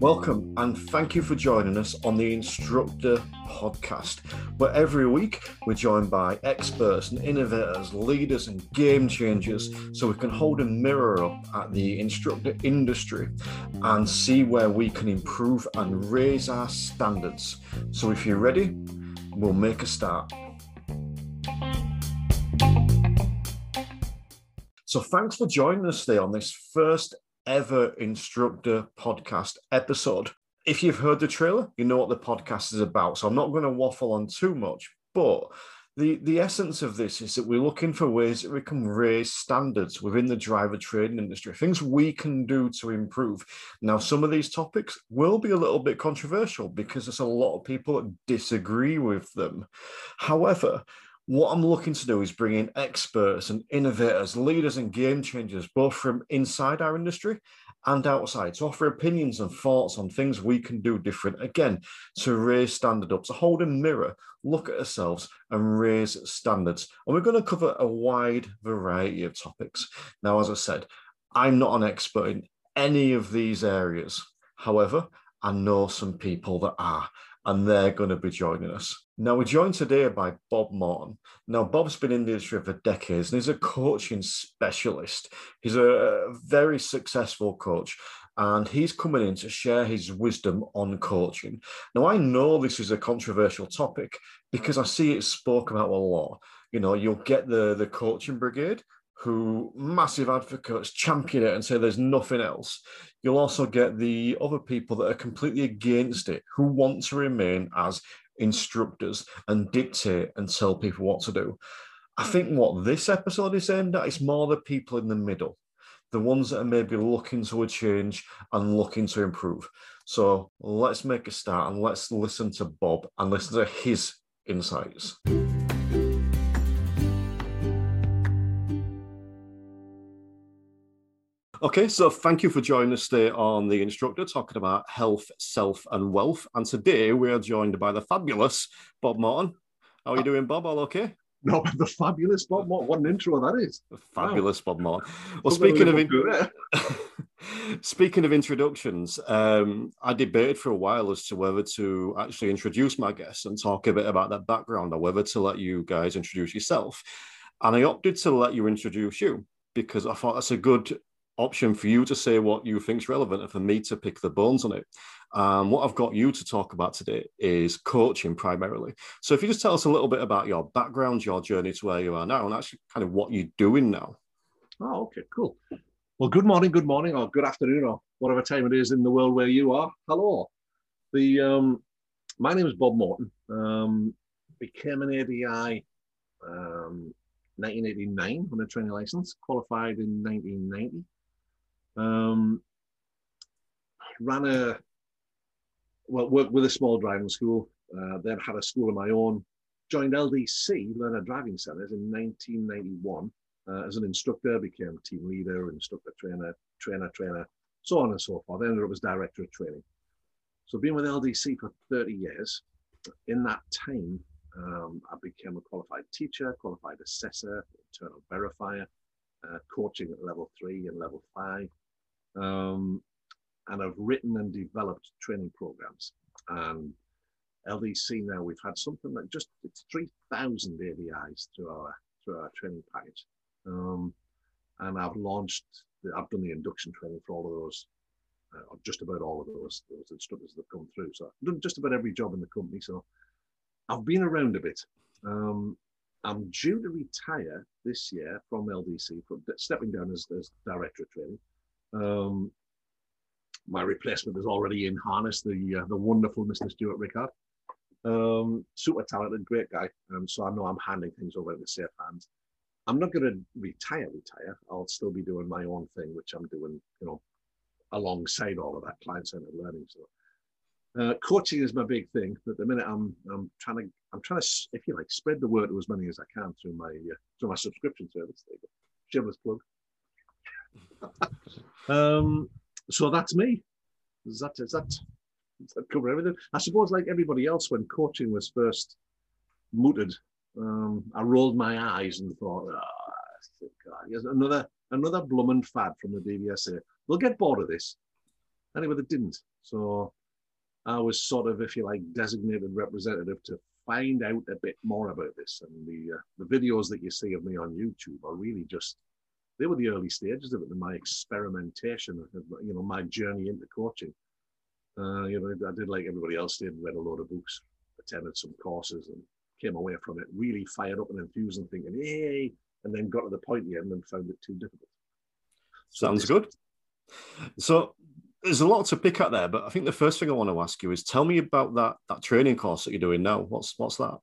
Welcome and thank you for joining us on the Instructor Podcast, where every week we're joined by experts and innovators, leaders, and game changers so we can hold a mirror up at the instructor industry and see where we can improve and raise our standards. So, if you're ready, we'll make a start. So, thanks for joining us today on this first ever instructor podcast episode. If you've heard the trailer, you know what the podcast is about. So I'm not going to waffle on too much, but the, the essence of this is that we're looking for ways that we can raise standards within the driver training industry, things we can do to improve. Now, some of these topics will be a little bit controversial because there's a lot of people that disagree with them. However, what I'm looking to do is bring in experts and innovators, leaders and game changers, both from inside our industry and outside, to offer opinions and thoughts on things we can do different. Again, to raise standard up, to hold a mirror, look at ourselves and raise standards. And we're going to cover a wide variety of topics. Now, as I said, I'm not an expert in any of these areas. However, I know some people that are and they're going to be joining us. Now, we're joined today by Bob Morton. Now, Bob's been in the industry for decades and he's a coaching specialist. He's a very successful coach and he's coming in to share his wisdom on coaching. Now, I know this is a controversial topic because I see it spoken about a lot. You know, you'll get the, the coaching brigade who massive advocates champion it and say there's nothing else. You'll also get the other people that are completely against it, who want to remain as instructors and dictate and tell people what to do. I think what this episode is aimed at is more the people in the middle, the ones that are maybe looking to a change and looking to improve. So let's make a start and let's listen to Bob and listen to his insights. Okay, so thank you for joining us today on The Instructor, talking about health, self, and wealth. And today we are joined by the fabulous Bob Morton. How are you doing, Bob? All okay? No, the fabulous Bob Morton. What an intro that is. The fabulous wow. Bob Morton. Well, speaking of, in- speaking of introductions, um, I debated for a while as to whether to actually introduce my guests and talk a bit about their background or whether to let you guys introduce yourself. And I opted to let you introduce you because I thought that's a good option for you to say what you think is relevant and for me to pick the bones on it. Um, what I've got you to talk about today is coaching primarily. So if you just tell us a little bit about your background, your journey to where you are now, and actually kind of what you're doing now. Oh, okay, cool. Well, good morning, good morning, or good afternoon, or whatever time it is in the world where you are. Hello. The um, my name is Bob Morton. Um, became an ADI um, 1989 on a training license. Qualified in 1990. Um, ran a well, worked with a small driving school. Uh, then had a school of my own. Joined LDC, Learner Driving Centres, in 1991 uh, as an instructor. Became team leader, instructor trainer, trainer, trainer, so on and so forth. Ended up as director of training. So been with LDC for 30 years. In that time, um, I became a qualified teacher, qualified assessor, internal verifier, uh, coaching at level three and level five, um, and I've written and developed training programs. And LDC now we've had something like just it's three thousand ADIs through our through our training package, um, and I've launched. The, I've done the induction training for all of those, uh, just about all of those those instructors that have come through. So I've done just about every job in the company. So I've been around a bit. Um, I'm due to retire this year from LDC, from stepping down as, as director of training. Um, my replacement is already in harness, the uh, the wonderful Mr. Stuart Rickard. Um, super talented, great guy. Um, so I know I'm handing things over into safe hands. I'm not going to retire, retire. I'll still be doing my own thing, which I'm doing, you know, alongside all of that client-centered learning. So, uh, coaching is my big thing. But the minute I'm, I'm trying to, I'm trying to, if you like, spread the word to as many as I can through my, uh, through my subscription service. There you go. Shameless plug. Um, so that's me. Is that, is does that cover everything? I suppose, like everybody else, when coaching was first mooted Um, I rolled my eyes and thought, oh, God, here's another another bloomin' fad from the DVSA. They'll get bored of this. Anyway, they didn't. So I was sort of, if you like, designated representative to find out a bit more about this. And the uh, the videos that you see of me on YouTube are really just they were the early stages of it, and my experimentation, of, you know, my journey into coaching. Uh, you know, I did like everybody else did, read a lot of books, attended some courses, and came away from it really fired up and enthused and thinking, hey, and then got to the point at the end and found it too difficult. Sounds good. So there's a lot to pick up there, but I think the first thing I want to ask you is tell me about that that training course that you're doing now. What's what's that?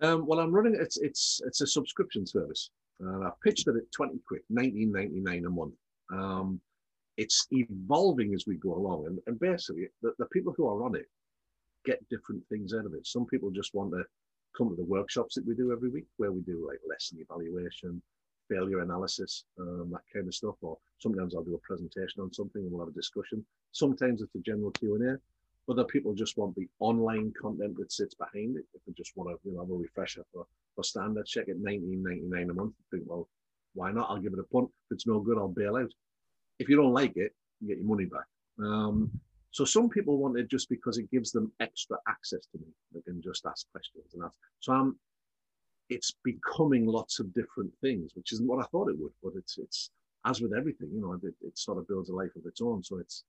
Um, well, I'm running it's it's it's a subscription service. Uh, I pitched it at 20 quid, 19.99 a month. Um, it's evolving as we go along, and, and basically, the, the people who are on it get different things out of it. Some people just want to come to the workshops that we do every week, where we do like lesson evaluation, failure analysis, um, that kind of stuff. Or sometimes I'll do a presentation on something and we'll have a discussion. Sometimes it's a general Q and A. Other people just want the online content that sits behind it. If they just want to, you know, have a refresher for, for standard, check at 19.99 a month. Think, well, why not? I'll give it a punt. If it's no good, I'll bail out. If you don't like it, you get your money back. Um, so some people want it just because it gives them extra access to me. They can just ask questions and ask. So I'm it's becoming lots of different things, which isn't what I thought it would. But it's it's as with everything, you know, it, it sort of builds a life of its own. So it's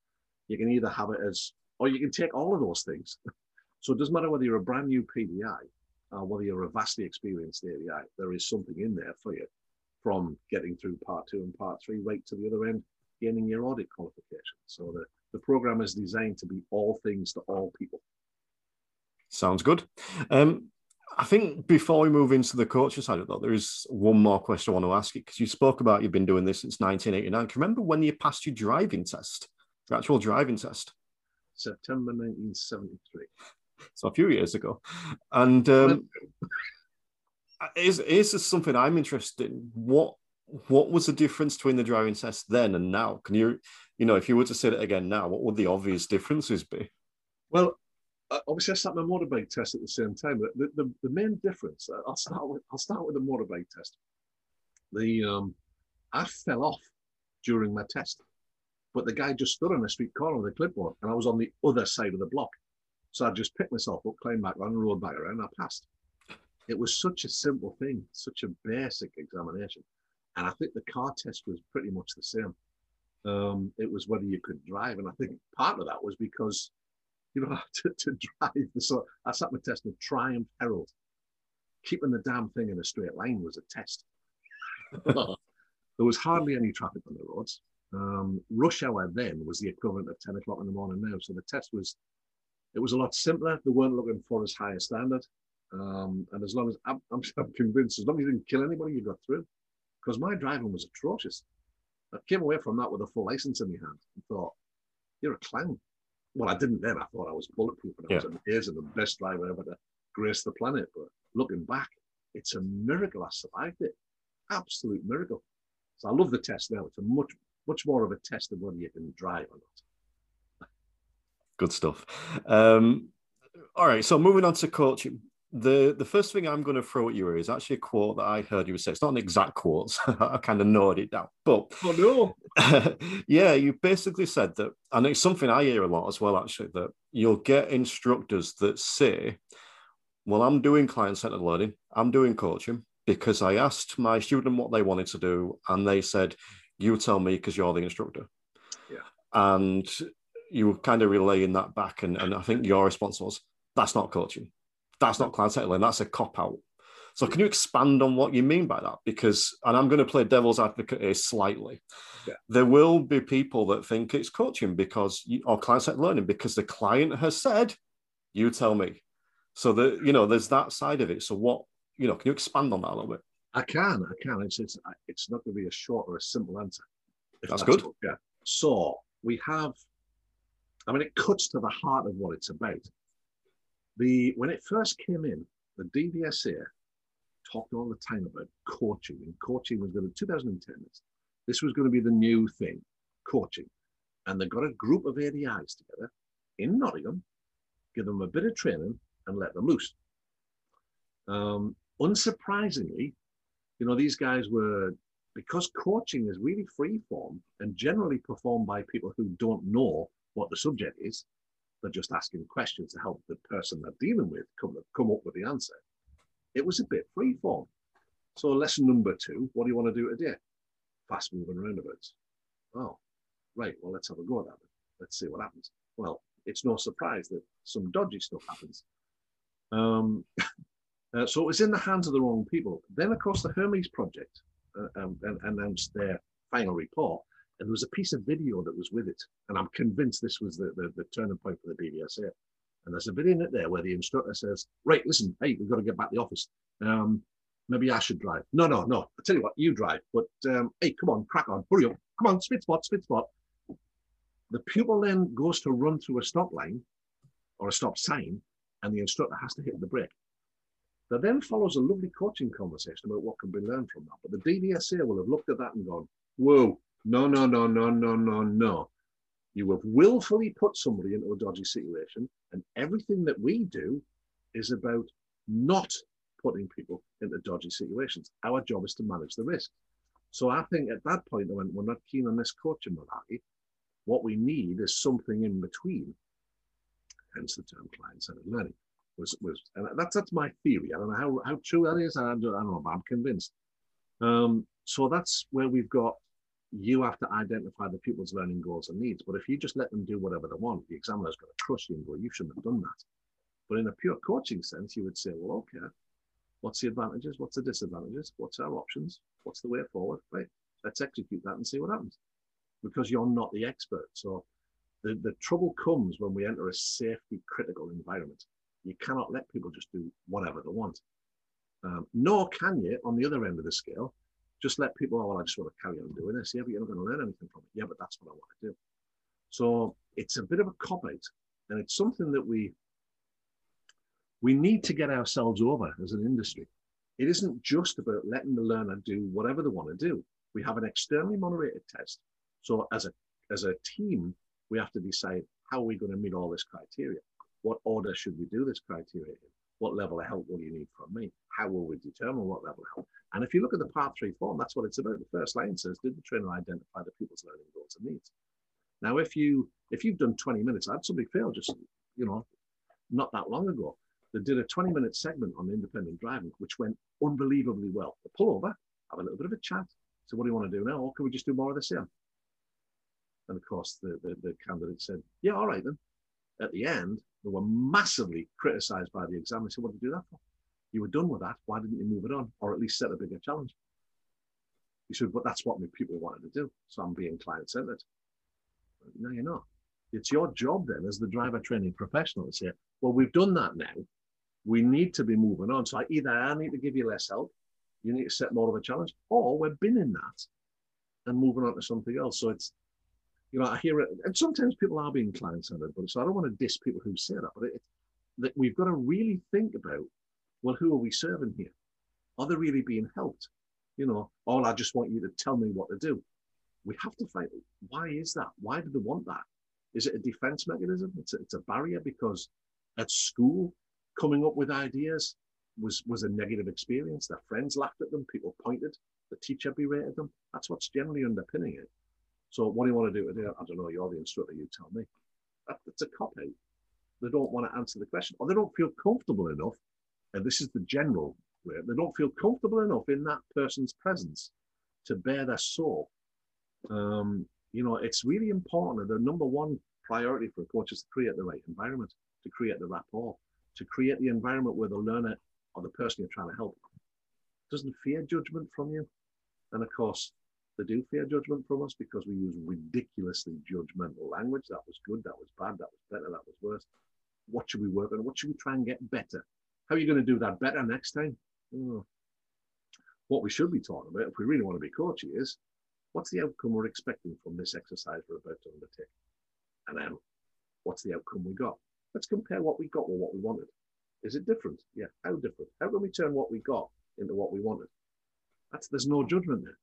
you can either have it as, or you can take all of those things. so it doesn't matter whether you're a brand new PDI or whether you're a vastly experienced ADI. There is something in there for you, from getting through part two and part three right to the other end, gaining your ORDIT qualification. So the the program is designed to be all things to all people. Sounds good. Um, I think before we move into the coaching side of that, there is one more question I want to ask you because you spoke about you've been doing this since 1989. Can you remember when you passed your driving test, your actual driving test? September 1973. So a few years ago. And um, is, is this something I'm interested in? What what was the difference between the driving test then and now? Can you, you know, if you were to say it again now, what would the obvious differences be? Well, uh, obviously I sat my motorbike test at the same time. But the, the, the main difference, uh, I'll start with I'll start with the motorbike test. The um, I fell off during my test, but the guy just stood on a street corner with a clipboard, and I was on the other side of the block. So I just picked myself up, climbed back on, and rode back around. And I passed. It was such a simple thing, such a basic examination, and I think the car test was pretty much the same. Um, it was whether you could drive, and I think part of that was because you know, to, to drive the so I sat my test of Triumph Herald. Keeping the damn thing in a straight line was a test. there was hardly any traffic on the roads. Um, rush hour then was the equivalent of 10 o'clock in the morning now. So the test was, it was a lot simpler. They weren't looking for as high a standard. Um, and as long as I'm, I'm, convinced, as long as you didn't kill anybody, you got through. Because my driving was atrocious. I came away from that with a full license in my hand and thought, you're a clown well, I didn't then. I thought I was bulletproof and I yeah. was amazing, the best driver ever to grace the planet. But looking back, it's a miracle I survived it. Absolute miracle. So I love the test now. It's a much, much more of a test of whether you can drive or not. Good stuff. Um, all right. So moving on to coaching the the first thing I'm going to throw at you is actually a quote that I heard you say. It's not an exact quote. So I kind of noted it down, but oh no, yeah, you basically said that, and it's something I hear a lot as well. Actually, that you'll get instructors that say, "Well, I'm doing client centered learning. I'm doing coaching because I asked my student what they wanted to do, and they said, you tell me because you're the instructor." Yeah, and you were kind of relaying that back, and, and I think your response was, "That's not coaching." that's not client centered. That's a cop out. So can you expand on what you mean by that? Because, and I'm going to play devil's advocate here slightly. Yeah. There will be people that think it's coaching because, you, or client centered learning because the client has said, you tell me. So that, you know, there's that side of it. So what, you know, can you expand on that a little bit? I can, I can. It's, it's, it's not going to be a short or a simple answer. That's, that's, good. Yeah. So we have, I mean, it cuts to the heart of what it's about. The when it first came in, the DVSA talked all the time about coaching, and coaching was going to 2010. This was going to be the new thing, coaching, and they got a group of ADIs together in Nottingham, give them a bit of training, and let them loose. Um, unsurprisingly, you know, these guys were because coaching is really free form and generally performed by people who don't know what the subject is. They're just asking questions to help the person they're dealing with come, come up with the answer. It was a bit free form. So lesson number two, what do you want to do today? Fast moving roundabouts. Oh, right. Well, let's have a go at that. Let's see what happens. Well, it's no surprise that some dodgy stuff happens. Um, uh, so it was in the hands of the wrong people. Then, of course, the Hermes Project uh, um, announced their final report, and there was a piece of video that was with it. And I'm convinced this was the, the, the turning point for the DVSA. And there's a bit in it there where the instructor says, Right, listen, hey, we've got to get back to the office. Um, maybe I should drive. No, no, no. I tell you what, you drive. But um, hey, come on, crack on, hurry up. Come on, spit spot, spit spot. The pupil then goes to run through a stop line or a stop sign, and the instructor has to hit the brake. There then follows a lovely coaching conversation about what can be learned from that. But the DVSA will have looked at that and gone, whoa, no, no, no, no, no, no, no. You have willfully put somebody into a dodgy situation, and everything that we do is about not putting people into dodgy situations. Our job is to manage the risk. So I think at that point, I went, we're not keen on this coaching malarkey. What we need is something in between. Hence the term client-centered learning. Was, was and that's that's my theory. I don't know how, how true that is. I don't, I don't know, but I'm convinced. Um, so that's where we've got you have to identify the pupil's learning goals and needs. But if you just let them do whatever they want, the examiner's going to crush you and go, you shouldn't have done that. But in a pure coaching sense, you would say, well, okay, what's the advantages? What's the disadvantages? What's our options? What's the way forward? Right, let's execute that and see what happens. Because you're not the expert. So the, the trouble comes when we enter a safety critical environment. You cannot let people just do whatever they want. Um, nor can you, on the other end of the scale, just let people, oh, well, I just want to carry on doing this. Yeah, but you're not going to learn anything from it. Yeah, but that's what I want to do. So it's a bit of a cop out. And it's something that we we need to get ourselves over as an industry. It isn't just about letting the learner do whatever they want to do. We have an externally moderated test. So as a as a team, we have to decide how are we going to meet all this criteria? What order should we do this criteria in? What level of help will you need from me? How will we determine what level of help? And if you look at the part three form, that's what it's about. The first line says, did the trainer identify the pupil's learning goals and needs? Now, if you if you've done 20 minutes, I had somebody fail just, you know, not that long ago. They did a 20 minute segment on independent driving, which went unbelievably well. They pull over, have a little bit of a chat. So what do you want to do now? Or can we just do more of the same? And of course, the, the, the candidate said, yeah, all right then. At the end, they were massively criticized by the examiner. So what did you do that for? You were done with that. Why didn't you move it on or at least set a bigger challenge? He said, but that's what my people wanted to do. So I'm being client centered. No, you're not. It's your job then as the driver training professional to say, well, we've done that now. We need to be moving on. So either I need to give you less help, you need to set more of a challenge, or we're binning that and moving on to something else. So it's you know, I hear it, and sometimes people are being client-centered, but so I don't want to diss people who say that, but it, that we've got to really think about, well, who are we serving here? Are they really being helped? You know, all I just want you to tell me what to do. We have to find why is that? Why do they want that? Is it a defense mechanism? It's a, it's a barrier because at school, coming up with ideas was was a negative experience. Their friends laughed at them, people pointed, the teacher berated them. That's what's generally underpinning it. So what do you want to do today? I don't know. You're the instructor. You tell me. It's a cop out. They don't want to answer the question, or they don't feel comfortable enough. And this is the general way. They don't feel comfortable enough in that person's presence to bear their soul. Um, you know, it's really important. The number one priority for a coach is to create the right environment, to create the rapport, to create the environment where the learner or the person you're trying to help doesn't fear judgment from you. And of course, they do fear judgment from us because we use ridiculously judgmental language. That was good, that was bad, that was better, that was worse. What should we work on? What should we try and get better? How are you going to do that better next time? Oh. What we should be talking about, if we really want to be coachy, is what's the outcome we're expecting from this exercise we're about to undertake? And then what's the outcome we got? Let's compare what we got with what we wanted. Is it different? Yeah. How different? How can we turn what we got into what we wanted? That's there's no judgment there.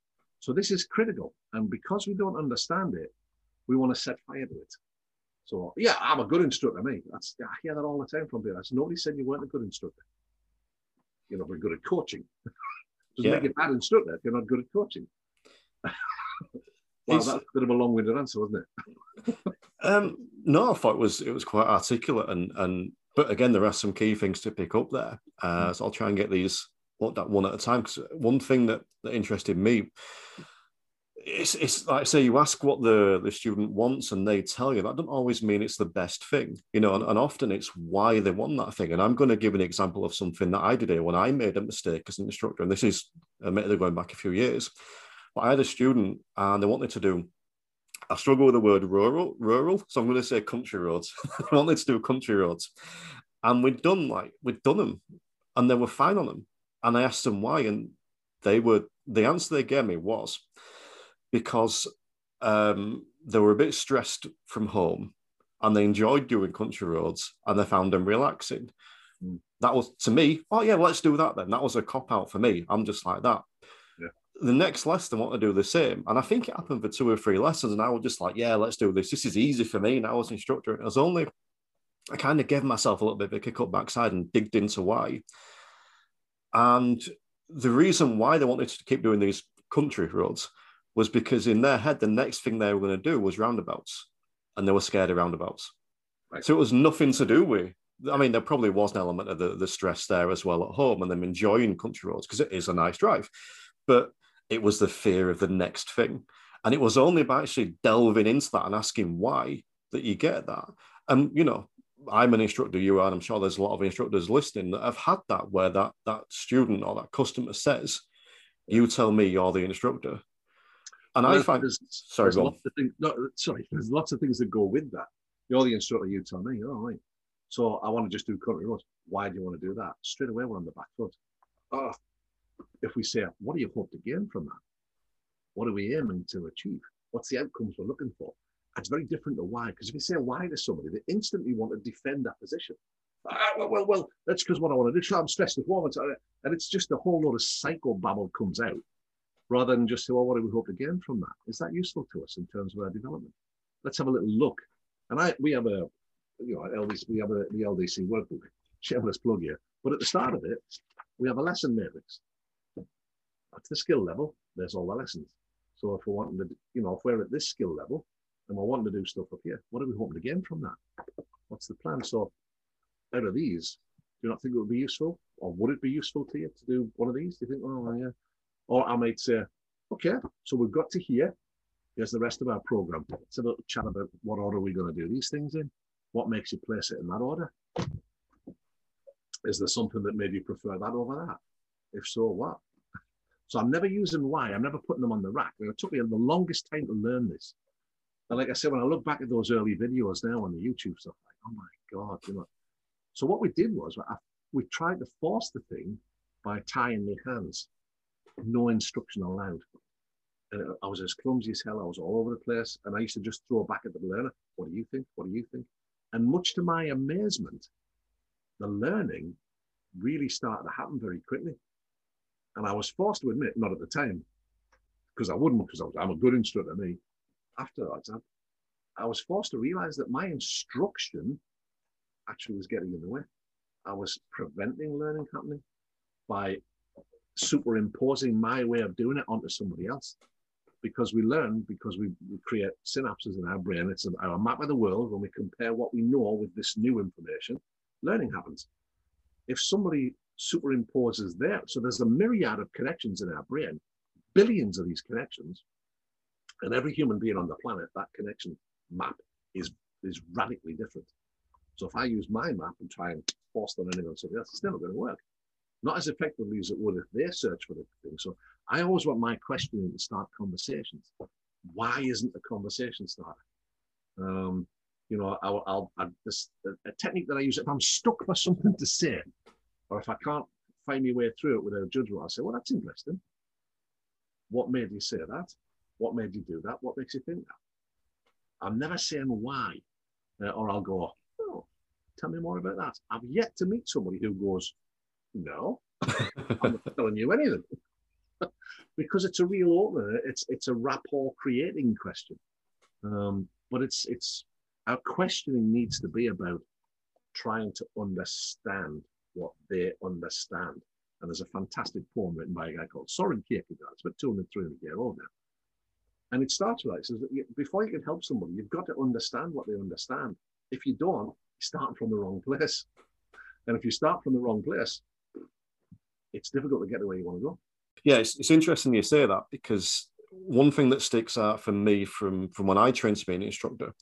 So this is critical. And because we don't understand it, we want to set fire to it. So yeah, I'm a good instructor, mate. That's I hear that all the time from people. Nobody said you weren't a good instructor. you know, we're good at coaching. Doesn't Yeah. make you a bad instructor if you're not good at coaching. well, It's- that's a bit of a long-winded answer, wasn't it? Um, no, I thought it was it was quite articulate and and but again there are some key things to pick up there. Uh, so I'll try and get these looked at one at a time because uh, one thing that, that interested me it's it's like say you ask what the the student wants and they tell you that doesn't always mean it's the best thing, you know, and, and often it's why they want that thing. And I'm going to give an example of something that I did here when I made a mistake as an instructor, and this is admittedly going back a few years. But I had a student and they wanted to do I struggle with the word rural, rural, so I'm going to say country roads. I wanted to do country roads, and we'd done like we'd done them, and they were fine on them. And I asked them why, and they were the answer they gave me was because um, they were a bit stressed from home, and they enjoyed doing country roads, and they found them relaxing. Mm. That was to me. Oh yeah, let's do that then. That was a cop out for me. I'm just like that the next lesson want to do the same. And I think it happened for two or three lessons. And I was just like, yeah, let's do this. This is easy for me. And I was instructor. And it was only, I kind of gave myself a little bit of a kick up backside and digged into why. And the reason why they wanted to keep doing these country roads was because in their head, the next thing they were going to do was roundabouts. And they were scared of roundabouts. Right. So it was nothing to do with I mean, there probably was an element of the, the stress there as well at home and them enjoying country roads because it is a nice drive. But it was the fear of the next thing. And it was only by actually delving into that and asking why that you get that. And, you know, I'm an instructor, you are, and I'm sure there's a lot of instructors listening that have had that where that, that student or that customer says, you tell me you're the instructor. And I find, there's, sorry, there's lots of things. No, sorry, there's lots of things that go with that. You're the instructor. You tell me. All right. So I want to just do country roads. Why do you want to do that? Straight away, we're on the back foot. Oh, if we say, what do you hope to gain from that? What are we aiming to achieve? What's the outcomes we're looking for? It's very different to why. Because if you say why to somebody, they instantly want to defend that position. Ah, well, well, well, that's because what I want to do. So I'm stressed at home. Uh, And it's just a whole lot of psychobabble comes out rather than just say, well, what do we hope to gain from that? Is that useful to us in terms of our development? Let's have a little look. And I, we have a, you know, LDC, we have a, the LDC workbook, shameless plug here. But at the start of it, we have a lesson matrix. At the skill level. There's all the lessons. So if we're wanting to, you know, if we're at this skill level and we're wanting to do stuff up here, what are we hoping to gain from that? What's the plan? So out of these, do you not think it would be useful? Or would it be useful to you to do one of these? Do you think, oh, yeah. Or I might say, okay, so we've got to here. Here's the rest of our program. Let's have a chat about what order we're going to do these things in. What makes you place it in that order? Is there something that made you prefer that over that? If so, what? So I'm never using why. I'm never putting them on the rack. It took me the longest time to learn this. And like I said, when I look back at those early videos now on the YouTube stuff, like, oh my God, you know. So what we did was I, we tried to force the thing by tying my hands, no instruction allowed. And I was as clumsy as hell. I was all over the place. And I used to just throw back at the learner. What do you think? What do you think? And much to my amazement, the learning really started to happen very quickly. And I was forced to admit, not at the time, because I wouldn't, because I I'm a good instructor, me. Afterwards, I, I was forced to realize that my instruction actually was getting in the way. I was preventing learning happening by superimposing my way of doing it onto somebody else. Because we learn, because we, we create synapses in our brain. It's our map of the world. When we compare what we know with this new information, learning happens. If somebody superimposes there, so there's a myriad of connections in our brain, billions of these connections, and every human being on the planet, that connection map is is radically different. So if I use my map and try and force them learning on somebody else, it's never going to work. Not as effectively as it would if they search for the thing. So I always want my questioning to start conversations. Why isn't the conversation started? Um, you know, I'll, I'll, i this a, technique that I use if I'm stuck for something to say, or if I can't find my way through it without judgment, I'll say, "Well, that's interesting. What made you say that? What made you do that? What makes you think that?" I'm never saying why, uh, or I'll go, "Oh, tell me more about that." I've yet to meet somebody who goes, "No, I'm not telling you anything," because it's a real opener. It's it's a rapport creating question, um, but it's it's our questioning needs to be about trying to understand what they understand. And there's a fantastic poem written by a guy called Soren Kierkegaard. It's about 200, 300 years old now. And it starts with that. That before you can help somebody, you've got to understand what they understand. If you don't, you start from the wrong place. And if you start from the wrong place, it's difficult to get to where you want to go. Yeah, it's, it's interesting you say that because one thing that sticks out for me from, from when I trained to be an instructor,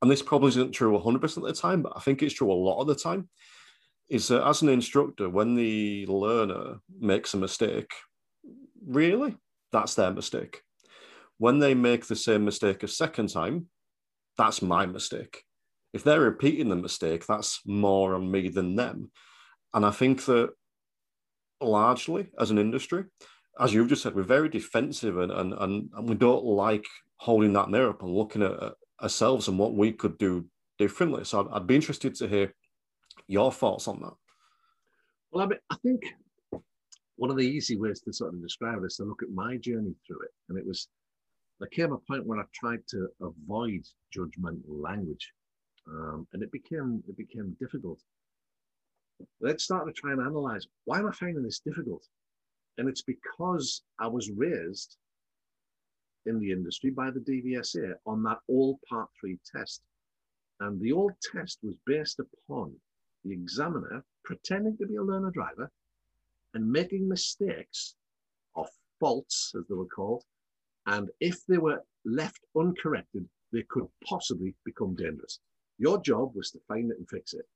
and this probably isn't true 100% of the time, but I think it's true a lot of the time, is that as an instructor, when the learner makes a mistake, really, that's their mistake. When they make the same mistake a second time, that's my mistake. If they're repeating the mistake, that's more on me than them. And I think that largely as an industry, as you've just said, we're very defensive and, and, and, and we don't like holding that mirror up and looking at ourselves and what we could do differently. So I'd, I'd be interested to hear your thoughts on that. Well, I, mean, I think one of the easy ways to sort of describe it is to look at my journey through it. And it was, there came a point where I tried to avoid judgmental language. Um, and it became it became difficult. Let's start to try and analyze why am I finding this difficult? And it's because I was raised in the industry by the DVSA on that all part three test. And the old test was based upon the examiner pretending to be a learner driver and making mistakes or faults, as they were called. And if they were left uncorrected, they could possibly become dangerous. Your job was to find it and fix it.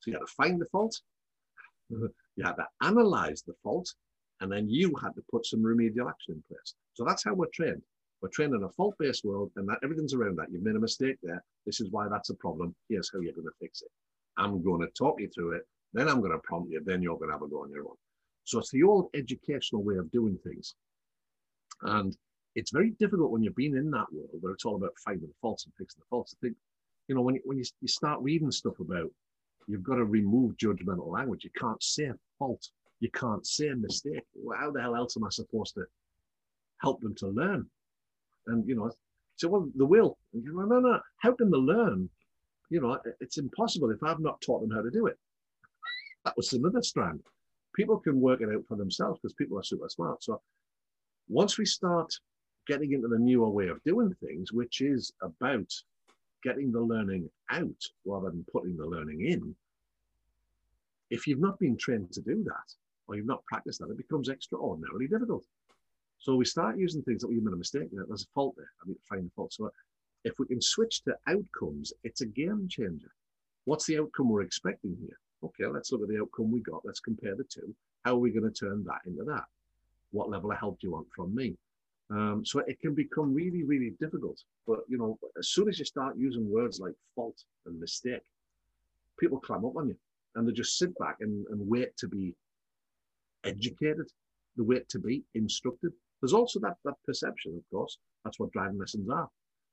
So you had to find the fault, you had to analyze the fault, and then you had to put some remedial action in place. So that's how we're trained. We're trained in a fault-based world, and that everything's around that. You've made a mistake there. This is why that's a problem. Here's how you're going to fix it. I'm going to talk you through it. Then I'm going to prompt you. Then you're going to have a go on your own. So it's the old educational way of doing things. And it's very difficult when you've been in that world where it's all about finding the faults and fixing the faults. I think, you know, when you, when you, you start reading stuff about you've got to remove judgmental language. You can't say a fault. You can't say a mistake. Well, how the hell else am I supposed to help them to learn? And you know, so well, the will. No, no. How can they learn? You know, it's impossible if I've not taught them how to do it. That was another strand. People can work it out for themselves because people are super smart. So once we start getting into the newer way of doing things, which is about getting the learning out rather than putting the learning in, if you've not been trained to do that or you've not practiced that, it becomes extraordinarily difficult. So we start using things that we've made a mistake there. There's a fault there. I need to find the fault. So if we can switch to outcomes, it's a game changer. What's the outcome we're expecting here? Okay, let's look at the outcome we got. Let's compare the two. How are we going to turn that into that? What level of help do you want from me? Um, so it can become really, really difficult. But you know, as soon as you start using words like fault and mistake, people climb up on you and they just sit back and, and wait to be educated, they wait to be instructed. There's also that that perception, of course. That's what driving lessons are.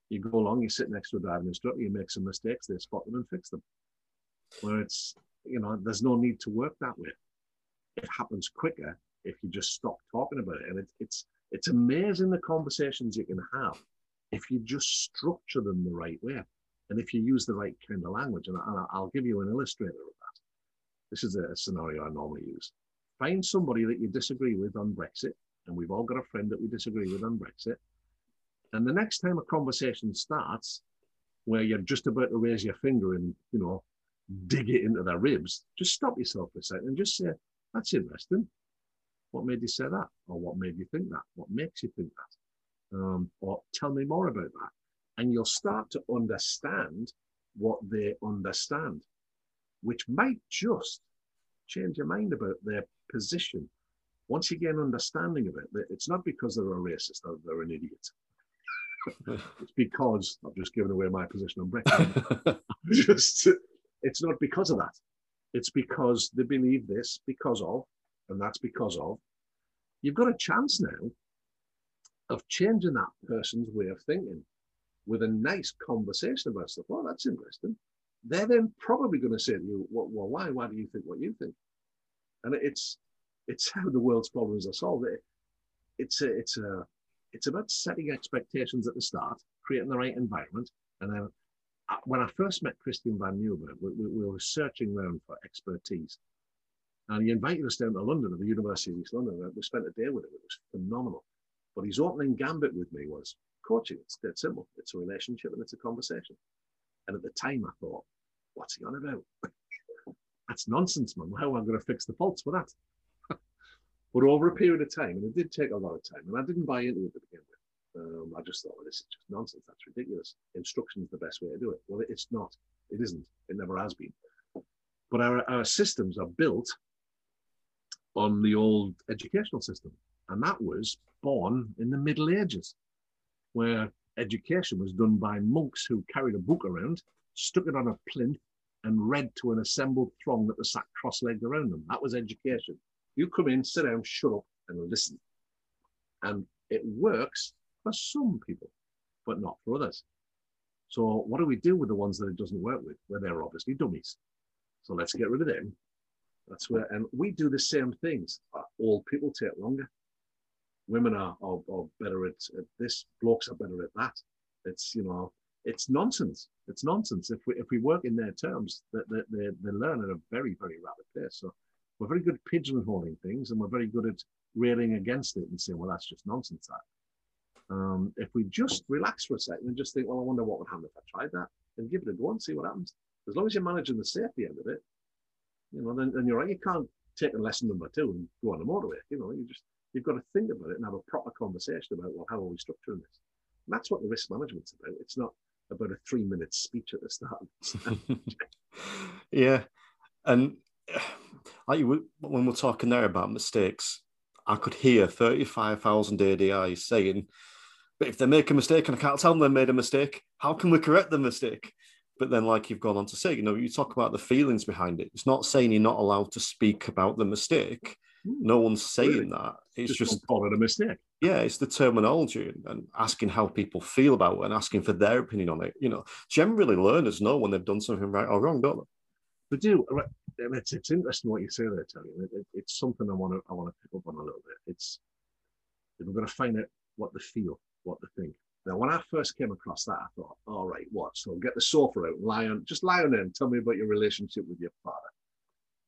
You go along, you sit next to a driving instructor, you make some mistakes, they spot them and fix them. Where it's, you know, there's no need to work that way. It happens quicker if you just stop talking about it. And it, it's it's amazing the conversations you can have if you just structure them the right way and if you use the right kind of language. And I'll give you an illustrator of that. This is a scenario I normally use. Find somebody that you disagree with on Brexit, and we've all got a friend that we disagree with on Brexit. And the next time a conversation starts where you're just about to raise your finger and, you know, dig it into their ribs, just stop yourself for a second and just say, that's interesting. What made you say that? Or what made you think that? What makes you think that? Um, or tell me more about that. And you'll start to understand what they understand, which might just change your mind about their position. Once you get an understanding of it, it's not because they're a racist or they're an idiot. it's because I've just given away my position on Brexit. just, it's not because of that. It's because they believe this because of, and that's because of, you've got a chance now of changing that person's way of thinking with a nice conversation about stuff. Well, that's interesting. They're then probably going to say to you, well, well, why? Why do you think what you think? And it's it's how the world's problems are solved. It, it's a, it's a it's about setting expectations at the start, creating the right environment, and then uh, when I first met Christian Van Nieuwerburgh, we, we, we were searching around for expertise And he invited us down to London at the University of East London. We spent a day with him. It was phenomenal. But his opening gambit with me was coaching. It's dead simple. It's a relationship and it's a conversation. And at the time, I thought, what's he on about? That's nonsense, man. How am I going to fix the faults for that? but over a period of time, and it did take a lot of time, and I didn't buy into it to begin with. Um, I just thought, well, this is just nonsense. That's ridiculous. Instruction is the best way to do it. Well, it's not. It isn't. It never has been. But our, our systems are built on the old educational system. And that was born in the Middle Ages, where education was done by monks who carried a book around, stuck it on a plinth, and read to an assembled throng that was sat cross legged around them. That was education. You come in, sit down, shut up, and listen. And it works for some people, but not for others. So, what do we do with the ones that it doesn't work with? Well, they're obviously dummies. So, let's get rid of them. That's where, and we do the same things. Old people take longer. Women are, are, are better at, at this, blokes are better at that. It's, you know, it's nonsense. It's nonsense. If we if we work in their terms, that they, they, they learn at a very very rapid pace. So we're very good at pigeonholing things, and we're very good at railing against it and saying, well, that's just nonsense. That um, if we just relax for a second and just think, well, I wonder what would happen if I tried that, and give it a go and see what happens. As long as you're managing the safety end of it, you know, then, then you're right. You can't take a lesson number two and go on the motorway. You know, you just you've got to think about it and have a proper conversation about well, how are we structuring this? And that's what the risk management's about. It's not about a three minute speech at the start. yeah. And when we're talking there about mistakes, I could hear 35,000 ADIs saying, but if they make a mistake and I can't tell them they made a mistake, how can we correct the mistake? But then, like you've gone on to say, you know, you talk about the feelings behind it. It's not saying you're not allowed to speak about the mistake. Hmm. No one's saying that. It's just, just call it a mistake yeah, it's the terminology and asking how people feel about it and asking for their opinion on it. You know, generally learners know when they've done something right or wrong, don't they? They do. It's, it's interesting what you say there, Tony. It, it, it's something I want to I want to pick up on a little bit. It's we're going to find out what they feel, what they think. Now, when I first came across that, I thought, all right, what? So get the sofa out, lie on, just lie on it and tell me about your relationship with your father.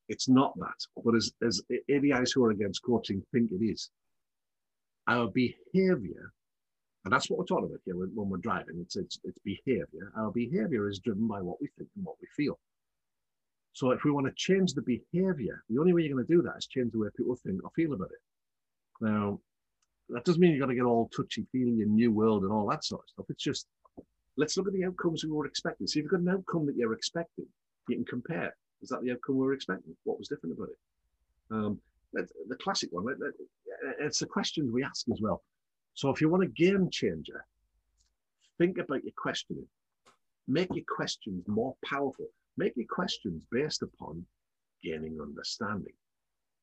It's not that. But as, as ADIs who are against coaching think it is, our behavior, and that's what we're talking about here when, when we're driving, it's, it's, it's behavior. Our behavior is driven by what we think and what we feel. So if we want to change the behavior, the only way you're going to do that is change the way people think or feel about it. Now, that doesn't mean you've got to get all touchy-feely and new world and all that sort of stuff. It's just, let's look at the outcomes we were expecting. So if you've got an outcome that you're expecting, you can compare. Is that the outcome we were expecting? What was different about it? Um, the classic one. It's the questions we ask as well. So if you want a game changer, think about your questioning. Make your questions more powerful. Make your questions based upon gaining understanding.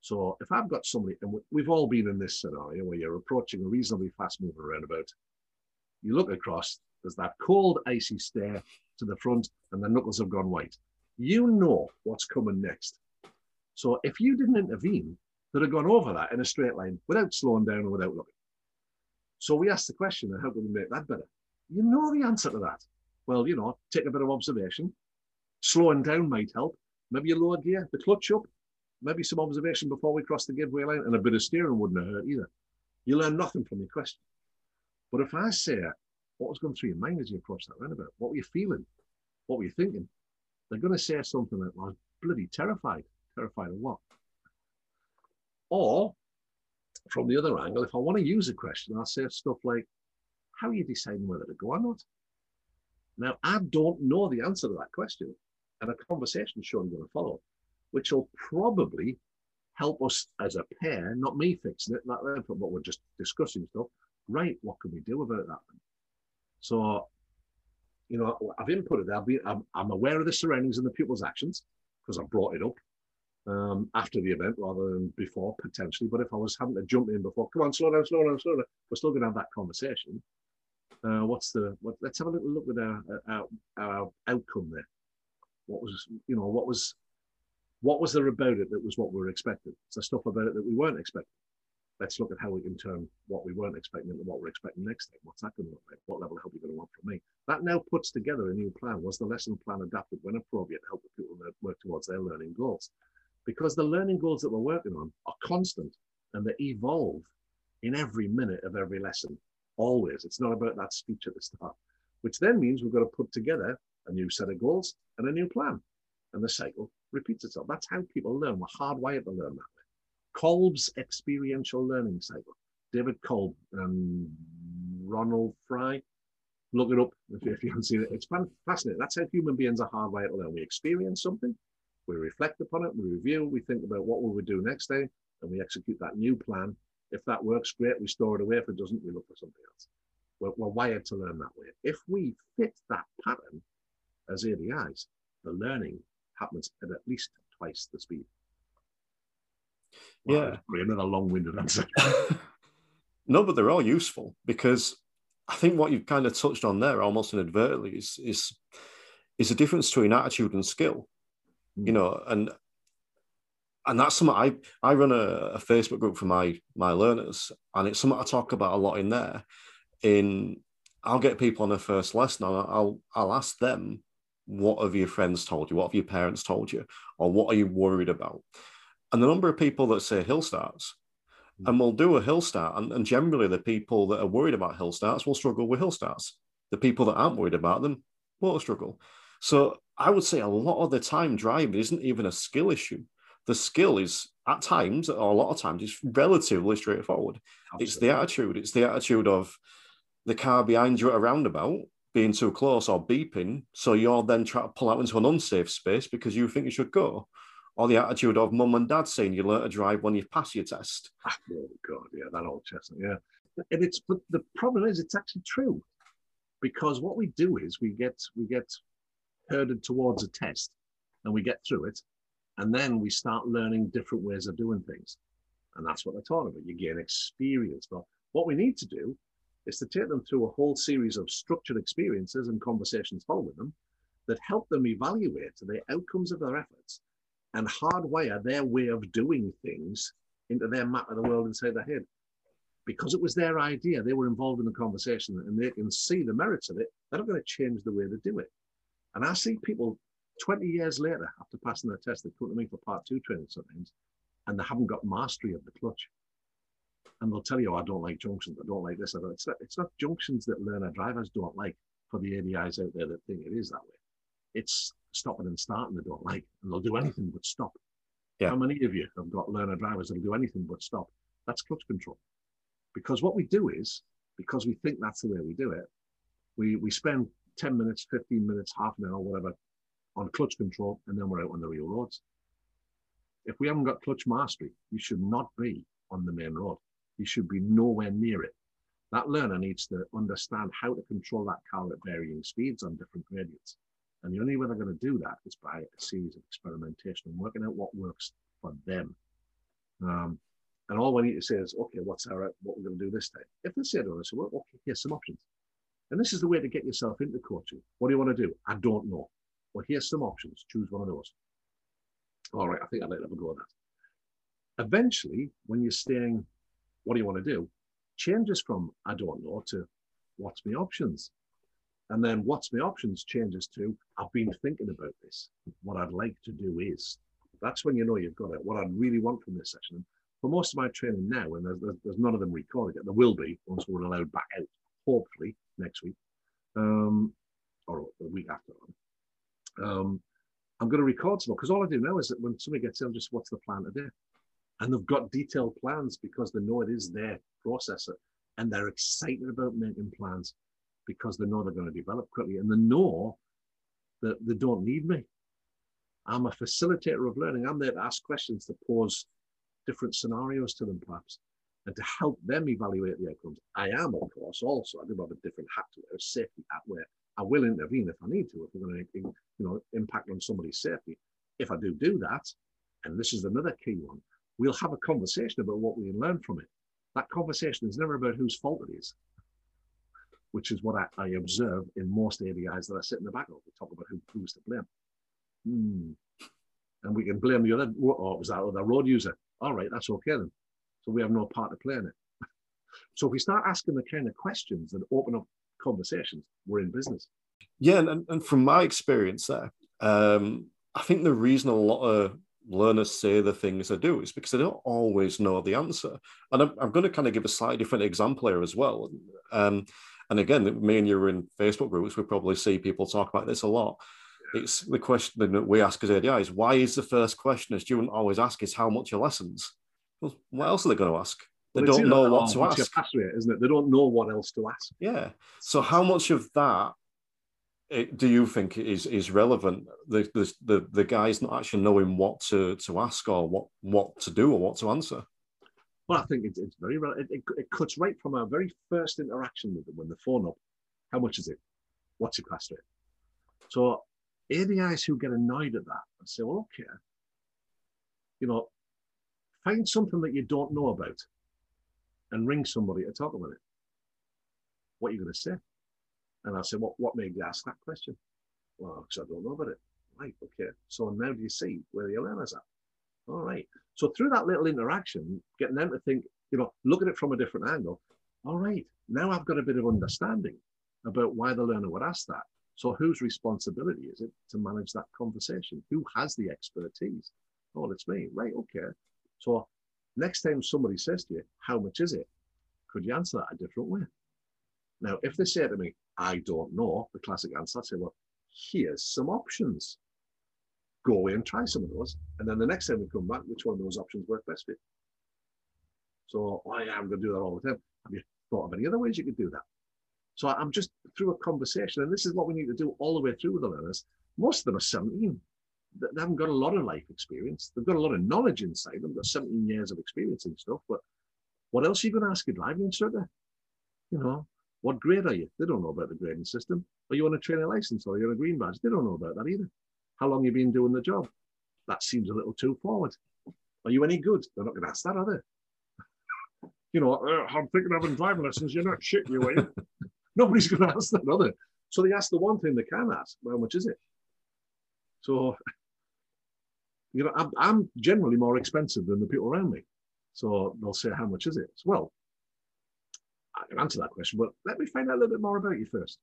So if I've got somebody, and we've all been in this scenario where you're approaching a reasonably fast moving roundabout, you look across, there's that cold, icy stare to the front, and the knuckles have gone white. You know what's coming next. So if you didn't intervene, they'd have gone over that in a straight line without slowing down or without looking. So we asked the question, how can we make that better? You know the answer to that. Well, you know, take a bit of observation. Slowing down might help. Maybe you lower gear, the clutch up, maybe some observation before we cross the give way line, and a bit of steering wouldn't have hurt either. You learn nothing from your question. But if I say, what was going through your mind as you approached that roundabout? What were you feeling? What were you thinking? They're going to say something like, well, I was bloody terrified. Terrified of what? Or from the other angle, if I want to use a question, I'll say stuff like, how are you deciding whether to go or not? Now, I don't know the answer to that question, and a conversation is surely going to follow, which will probably help us as a pair, not me fixing it, not but we're just discussing stuff. Right, what can we do about that? So, you know, I've inputted that. I'm, I'm aware of the surroundings and the pupil's actions because I brought it up um, after the event rather than before potentially. But if I was having to jump in before, come on, slow down, slow down, slow down, we're still going to have that conversation. Uh, what's the? What, let's have a little look at our, our, our outcome there. What was you know what was what was there about it that was what we were expecting? Is there stuff about it that we weren't expecting? Let's look at how we can turn what we weren't expecting into what we're expecting next time. What's that going to look like? What level of help are you going to want from me? That now puts together a new plan. Was the lesson plan adapted when appropriate to help the people work towards their learning goals? because the learning goals that we're working on are constant and they evolve in every minute of every lesson. Always. It's not about that speech at the start, which then means we've got to put together a new set of goals and a new plan. And the cycle repeats itself. That's how people learn. We're hardwired to learn that way. Kolb's experiential learning cycle. David Kolb and Ronald Fry. Look it up if you, if you haven't seen it. It's fascinating. That's how human beings are hardwired to learn. We experience something, we reflect upon it, we review, we think about what we we do next day, and we execute that new plan. If that works, great, we store it away. If it doesn't, we look for something else. We're, we're wired to learn that way. If we fit that pattern as ADIs, the learning happens at at least twice the speed. yeah. Another long-winded answer. no, but they're all useful because I think what you've kind of touched on there, almost inadvertently, is is is a difference between attitude and skill. Mm. You know, and and that's something I I run a, a, Facebook group for my my learners, and it's something I talk about a lot in there. In I'll get people on their first lesson, and I'll I'll ask them, what have your friends told you? What have your parents told you? Or what are you worried about? And the number of people that say hill starts, mm. and we'll do a hill start, and, and generally the people that are worried about hill starts will struggle with hill starts. The people that aren't worried about them won't struggle. So I would say a lot of the time driving isn't even a skill issue the skill is at times, or a lot of times, is relatively straightforward. Absolutely. It's the attitude. It's the attitude of the car behind you at a roundabout being too close or beeping. So you're then trying to pull out into an unsafe space because you think you should go. Or the attitude of mum and dad saying you learn to drive when you pass your test. Ah, oh God, yeah, that old chestnut, yeah. And it's but the problem is it's actually true. Because what we do is we get we get herded towards a test and we get through it and then we start learning different ways of doing things. And that's what they're talking about. You gain experience. But what we need to do is to take them through a whole series of structured experiences and conversations following them that help them evaluate the outcomes of their efforts and hardwire their way of doing things into their map of the world inside their head. Because it was their idea, they were involved in the conversation and they can see the merits of it, they're not going to change the way they do it. And I see people 20 years later, after passing their test, they come to me for part two training sometimes, and they haven't got mastery of the clutch. And they'll tell you, oh, I don't like junctions, I don't like this. I don't. It's, not, it's not junctions that learner drivers don't like for the ADIs out there that think it is that way. It's stopping and starting they don't like, and they'll do anything but stop. Yeah. How many of you have got learner drivers that'll do anything but stop? That's clutch control. Because what we do is, because we think that's the way we do it, we, we spend 10 minutes, 15 minutes, half an hour, whatever, on clutch control, and then we're out on the real roads. If we haven't got clutch mastery, you should not be on the main road. You should be nowhere near it. That learner needs to understand how to control that car at varying speeds on different gradients. And the only way they're going to do that is by a series of experimentation and working out what works for them. Um, and all we need to say is, okay, what's our what we're going to do this time? If they say to us, well, okay, here's some options. And this is the way to get yourself into coaching. What do you want to do? I don't know. Well, here's some options. Choose one of those. All right, I think I'd like to have a go at that. Eventually, when you're staying, what do you want to do? Changes from I don't know to what's my options? And then what's my options changes to I've been thinking about this. What I'd like to do is. That's when you know you've got it. What I'd really want from this session. For most of my training now, and there's, there's none of them recorded yet, there will be once we're allowed back out, hopefully next week um, or the week after um, I'm going to record some because all I do now is that when somebody gets in, just what's the plan today? And they've got detailed plans because they know it is their processor and they're excited about making plans because they know they're going to develop quickly and they know that they don't need me. I'm a facilitator of learning. I'm there to ask questions to pose different scenarios to them, perhaps, and to help them evaluate the outcomes. I am, of course, also, I do have a different hat to wear, a safety hat where I will intervene if I need to, if we're going to, you know, impact on somebody's safety. If I do do that, and this is another key one, we'll have a conversation about what we can learn from it. That conversation is never about whose fault it is, which is what I, I observe in most ADIs that I sit in the back of. We talk about who, who's to blame. Hmm. And we can blame the other, or was that other road user? All right, that's okay then. So we have no part to play in it. so if we start asking the kind of questions that open up conversations, we're in business. Yeah, and, and from my experience there, um, I think the reason a lot of learners say the things they do, is because they don't always know the answer. And I'm, I'm going to kind of give a slightly different example here as well. Um, and again, me and you are in Facebook groups, we probably see people talk about this a lot. It's the question that we ask as ADIs why is the first question a student always ask is how much are lessons? Well, what else are they going to ask? They well, don't know what to ask. Rate, isn't it? They don't know what else to ask. Yeah. So how much of that it, do you think is is relevant? The, the the the guy's not actually knowing what to to ask or what what to do or what to answer. Well, I think it's, it's very it, it, it cuts right from our very first interaction with them when the phone up. How much is it? What's your class rate? So ADIs who get annoyed at that and say, well, okay, you know, find something that you don't know about and ring somebody to talk about it. What are you going to say? And I said, what, what made you ask that question? Well, because I don't know about it. Right, okay. So now do you see where the learner's at? All right. So through that little interaction, getting them to think, you know, look at it from a different angle. All right, now I've got a bit of understanding about why the learner would ask that. So whose responsibility is it to manage that conversation? Who has the expertise? Oh, it's me. Right, okay. So next time somebody says to you, how much is it? Could you answer that a different way? Now, if they say to me, I don't know, the classic answer, I'd say, well, here's some options go away and try some of those. And then the next time we come back, which one of those options work best for you? So, oh yeah, I'm going to do that all the time. Have you thought of any other ways you could do that? So I'm just through a conversation, and this is what we need to do all the way through with the learners. Most of them are 17. They haven't got a lot of life experience. They've got a lot of knowledge inside them. They've got 17 years of experience and stuff. But what else are you going to ask a driving instructor? You know, what grade are you? They don't know about the grading system. Are you on a training license or are you on a green badge? They don't know about that either. How long you been doing the job? That seems a little too forward. Are you any good? They're not going to ask that, are they? you know, I'm thinking of having driving lessons. You're not shit, you are? Nobody's going to ask that, are they? So they ask the one thing they can ask. Well, how much is it? So, you know, I'm, I'm generally more expensive than the people around me. So they'll say, how much is it? Well, I can answer that question, but let me find out a little bit more about you first.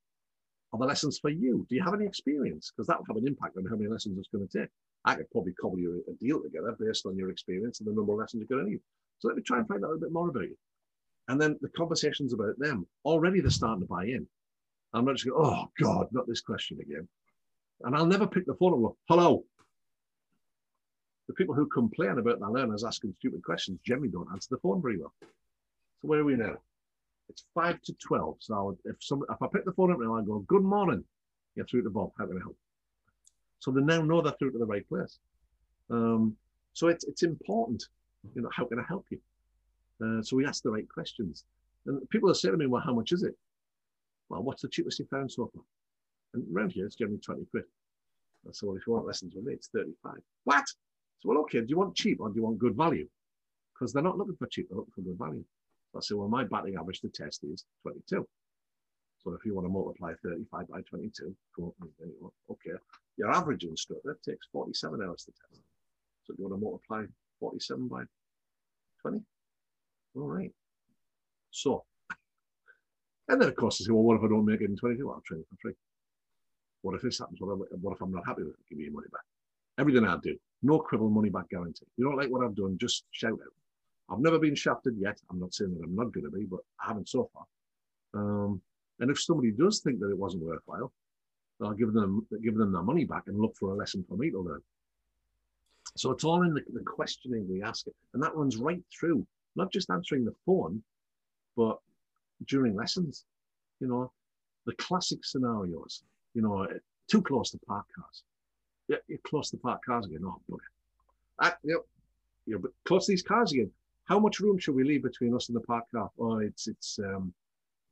Are the lessons for you? Do you have any experience? Because that will have an impact on how many lessons it's going to take. I could probably cobble you a deal together based on your experience and the number of lessons you're going to need. So let me try and find out a little bit more about you. And then the conversations about them, already they're starting to buy in. I'm not just going, oh God, not this question again. And I'll never pick the phone up and go, hello. The people who complain about their learners asking stupid questions generally don't answer the phone very well. So where are we now? It's five to 12. So if some, if I pick the phone up now, I go, good morning. You're through to Bob. How can I help? So they now know they're through to the right place. Um, so it's, it's important, you know, how can I help you? Uh, so we ask the right questions. And people are saying to me, well, how much is it? Well, what's the cheapest you found so far? And around here, it's generally 20 quid. So if you want lessons with me, it's 35. What? So, well, okay, do you want cheap or do you want good value? Because they're not looking for cheap, they're looking for good value. I say, well, my batting average to test is 22. So if you want to multiply 35 by 22, okay, your average instructor takes 47 hours to test. So if you want to multiply 47 by 20, all right. So, and then of course, I say, well, what if I don't make it in 22? Well, I'll train for free. What if this happens? What if, what if I'm not happy with it? Give me your money back. Everything I do, no quibble money back guarantee. You don't like what I've done, just shout out. I've never been shafted yet. I'm not saying that I'm not going to be, but I haven't so far. Um, and if somebody does think that it wasn't worthwhile, I'll give them give them their money back and look for a lesson for me to learn. So it's all in the, the questioning we ask it, and that runs right through, not just answering the phone, but during lessons. You know, the classic scenarios. You know, too close to park cars. Yeah, you're close to park cars again. Oh, bugger. Ah, yep. You're close to these cars again how much room should we leave between us and the parked car? Oh, it's it's um,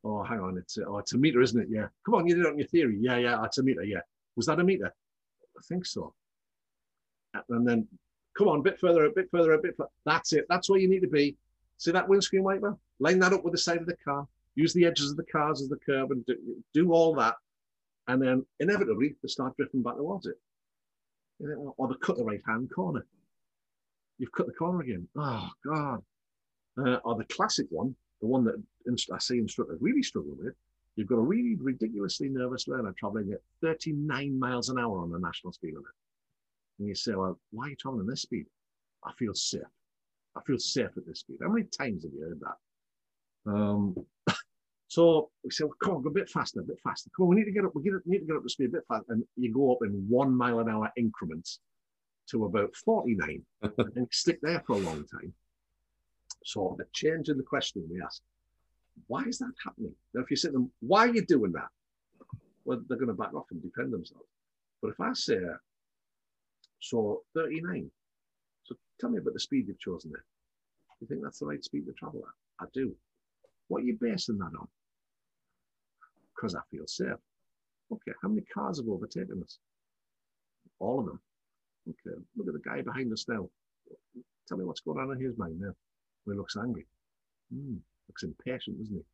oh, hang on, it's oh, it's a meter, isn't it? Yeah. Come on, you did it on your theory. Yeah, yeah, it's a meter. Yeah. Was that a meter? I think so. And then, come on, a bit further, a bit further, a bit further. That's it. That's where you need to be. See that windscreen wiper? Line that up with the side of the car. Use the edges of the cars as the curb and do, do all that. And then inevitably, they start drifting back towards it. Or the cut the right hand corner you've cut the corner again. Oh, God. Uh, or the classic one, the one that I see instructors really struggle with, you've got a really ridiculously nervous learner traveling at 39 miles an hour on the national speed limit. And you say, well, why are you traveling at this speed? I feel safe. I feel safe at this speed. How many times have you heard that? Um, so we say, well, come on, go a bit faster, a bit faster. Come on, we need to get up, we need to get up to speed a bit faster. And you go up in one mile an hour increments to about 49 and stick there for a long time. So the change in the question we ask, why is that happening? Now, if you say to them, why are you doing that? Well, they're going to back off and defend themselves. But if I say, so 39, so tell me about the speed you've chosen there. You think that's the right speed to travel at? I do. What are you basing that on? Because I feel safe. Okay, how many cars have overtaken us? All of them. Okay, look at the guy behind us now. Tell me what's going on in his mind now. He looks angry. Hmm, looks impatient, isn't he?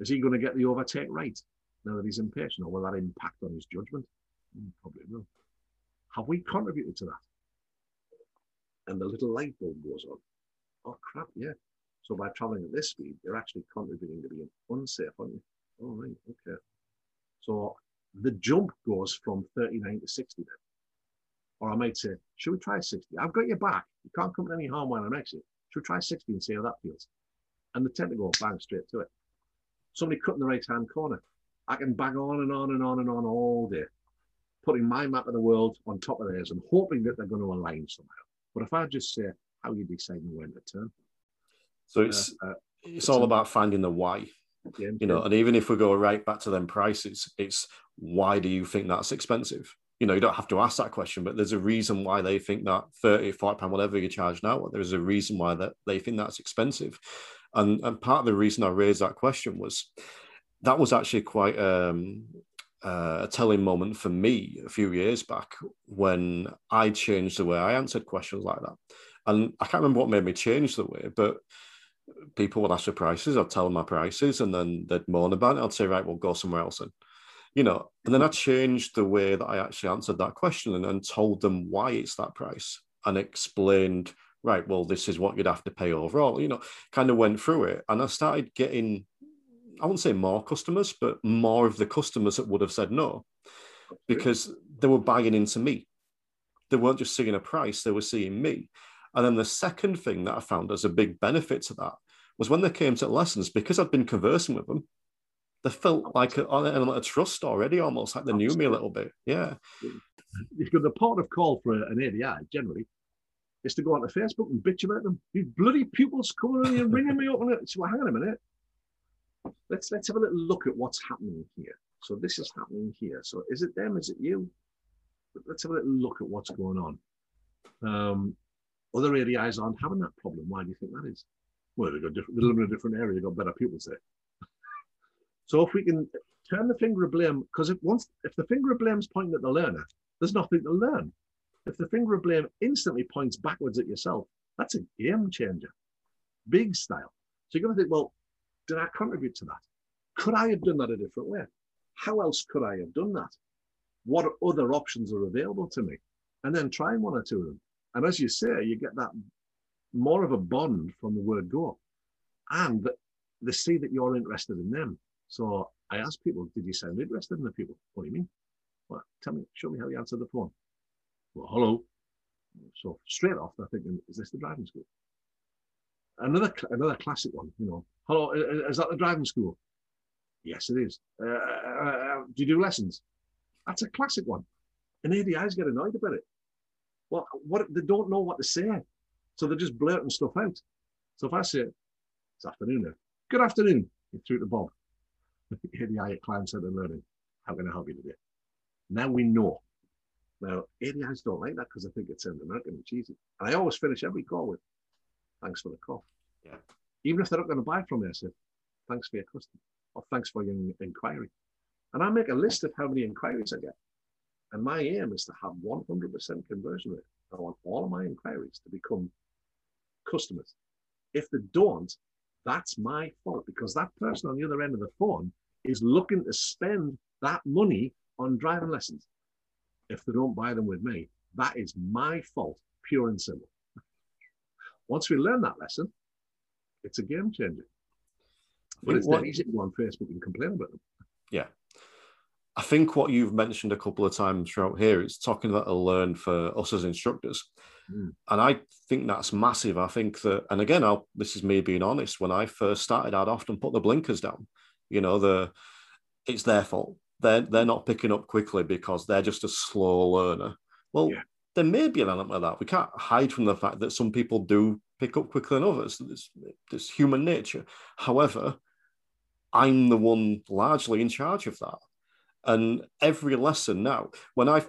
Is he going to get the overtake right now that he's impatient, or will that impact on his judgment? Hmm, probably will. Have we contributed to that? And the little light bulb goes on. Oh crap, yeah. So by traveling at this speed, you're actually contributing to being unsafe, aren't you? All oh, right, okay. So the jump goes from 39 to 60 then. Or I might say, should we try 60? I've got your back. You can't come to any harm while I'm exit. Should we try 60 and see how that feels? And they tend to go bang straight to it. Somebody cutting the right hand corner. I can bang on and on and on and on all day, putting my map of the world on top of theirs and hoping that they're going to align somehow. But if I just say, how are you deciding when to turn? So it's uh, uh, it's all about finding the why. You know, and even if we go right back to them prices, it's why do you think that's expensive? You know, you don't have to ask that question, but there's a reason why they think that 30, 40 pound, whatever you charge now, there's a reason why that they think that's expensive. And, and part of the reason I raised that question was that was actually quite um, uh, a telling moment for me a few years back when I changed the way I answered questions like that. And I can't remember what made me change the way, but people would ask for prices. I'd tell them my prices, and then they'd moan about it. I'd say, right, we'll go somewhere else. And you know, and then I changed the way that I actually answered that question and, and told them why it's that price and explained, right, well, this is what you'd have to pay overall. You know, kind of went through it, and I started getting, I wouldn't say more customers, but more of the customers that would have said no, because they were buying into me. They weren't just seeing a price; they were seeing me. And then the second thing that I found as a big benefit to that was when they came to lessons, because I'd been conversing with them, they felt like a, a, a trust already, almost like they knew me a little bit. Yeah. Because the port of call for an ADI generally is to go onto Facebook and bitch about them. These bloody pupils coming in and ringing me up. And so, well, hang on a minute. Let's let's have a little look at what's happening here. So this is happening here. So is it them? Is it you? Let's have a little look at what's going on. Um, other ADIs aren't having that problem. Why do you think that is? Well, they've got different, they live in a different area. They've got better pupils there. So if we can turn the finger of blame, because if once if the finger of blame is pointing at the learner, there's nothing to learn. If the finger of blame instantly points backwards at yourself, that's a game changer, big style. So you're going to think, well, did I contribute to that? Could I have done that a different way? How else could I have done that? What other options are available to me? And then trying one or two of them. And as you say, you get that more of a bond from the word go. And they see that you're interested in them. So I ask people, did you sound interested in the people? What do you mean? Well, tell me, show me how you answer the phone. Well, hello. So straight off, they're thinking, is this the driving school? Another another classic one, you know. Hello, is that the driving school? Yes, it is. Uh, uh, uh, do you do lessons? That's a classic one. And ADIs get annoyed about it. Well, what they don't know what to say, so they're just blurting stuff out. So if I say, "It's afternoon now," good afternoon, you through to Bob, ADI at Client Centered Learning. How can I help you today? Now we know. Now ADIs don't like that because I think it sounds American and cheesy. And I always finish every call with, "Thanks for the call." Yeah. Even if they're not going to buy from me, I say, "Thanks for your custom," or "Thanks for your inquiry." And I make a list of how many inquiries I get. And my aim is to have 100% conversion rate. I want all of my inquiries to become customers. If they don't, that's my fault because that person on the other end of the phone is looking to spend that money on driving lessons. If they don't buy them with me, that is my fault, pure and simple. Once we learn that lesson, it's a game changer. But it's not easy to go on Facebook and complain about them. Yeah. I think what you've mentioned a couple of times throughout here is talking about a learn for us as instructors. Mm. And I think that's massive. I think that, and again, I'll, this is me being honest. When I first started, I'd often put the blinkers down. You know, the it's their fault. They're they're not picking up quickly because they're just a slow learner. Well, yeah. there may be an element of that. We can't hide from the fact that some people do pick up quicker than others. It's, it's human nature. However, I'm the one largely in charge of that. And every lesson now, when I,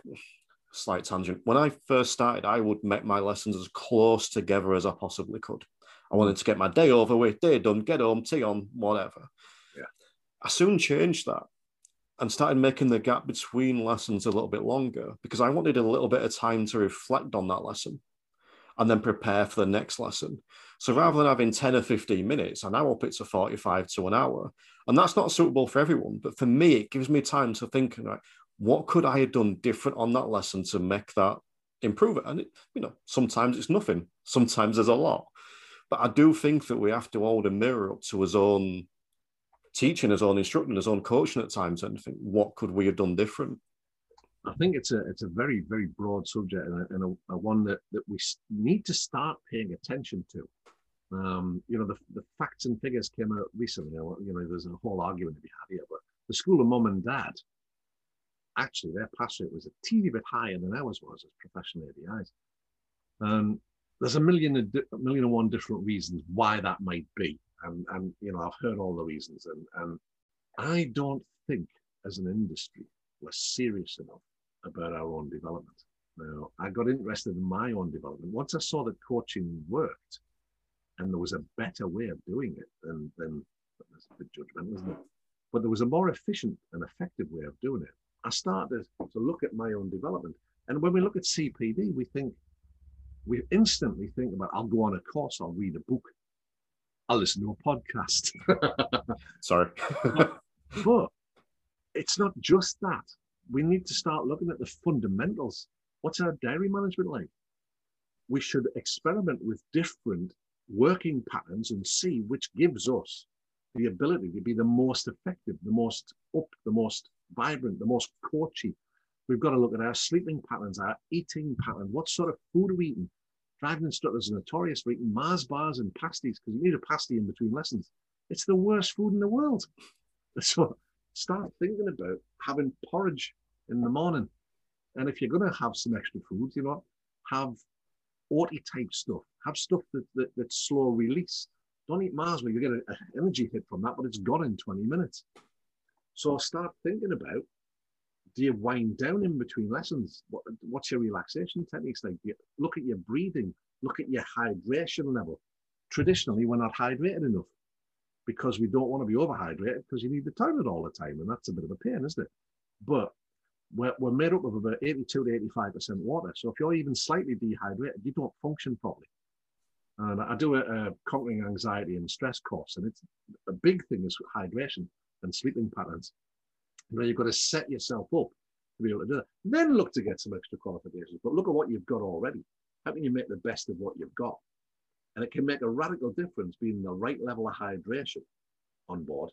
slight tangent, when I first started, I would make my lessons as close together as I possibly could. I wanted to get my day over with, day done, get home, tea on, whatever. I soon changed that and started making the gap between lessons a little bit longer because I wanted a little bit of time to reflect on that lesson and then prepare for the next lesson. So rather than having 10 or 15 minutes, I now up it to 45 to an hour. And that's not suitable for everyone. But for me, it gives me time to think, right, what could I have done different on that lesson to make that improve it? And, it, you know, sometimes it's nothing, sometimes there's a lot. But I do think that we have to hold a mirror up to his own teaching, his own instructing, his own coaching at times and think, what could we have done different? I think it's a it's a very very broad subject and, a, and a, a, one that, that we need to start paying attention to. Um, you know, the, the facts and figures came out recently. You know, there's a whole argument to be had here, but the school of mom and dad, actually, their pass rate was a teeny bit higher than ours was as professional ADIs. Um, there's a million, a million and one different reasons why that might be, and and you know, I've heard all the reasons, and and I don't think as an industry we're serious enough about our own development. Now, I got interested in my own development once I saw that coaching worked and there was a better way of doing it than, than that's a bit judgmental, isn't it? But there was a more efficient and effective way of doing it. I started to look at my own development. And when we look at CPD, we think, we instantly think about, I'll go on a course, I'll read a book, I'll listen to a podcast. Sorry. but it's not just that. We need to start looking at the fundamentals. What's our dairy management like? We should experiment with different working patterns and see which gives us the ability to be the most effective, the most up, the most vibrant, the most coachy. We've got to look at our sleeping patterns, our eating pattern. What sort of food are we eating? Driving instructors are notorious for eating Mars bars and pasties because you need a pasty in between lessons. It's the worst food in the world. So start thinking about having porridge in the morning. And if you're going to have some extra food, you know, have oaty type stuff. Have stuff that, that, that's slow release. Don't eat Mars where you get an energy hit from that, but it's gone in 20 minutes. So start thinking about do you wind down in between lessons? What, what's your relaxation techniques like? You look at your breathing, look at your hydration level. Traditionally, we're not hydrated enough because we don't want to be overhydrated because you need the toilet all the time. And that's a bit of a pain, isn't it? But we're, we're made up of about 82 to 85% water. So if you're even slightly dehydrated, you don't function properly. And I do a, a conquering anxiety and stress course, and it's a big thing is hydration and sleeping patterns. Where you've got to set yourself up to be able to do that. Then look to get some extra qualifications. But look at what you've got already. How can you make the best of what you've got? And it can make a radical difference being the right level of hydration on board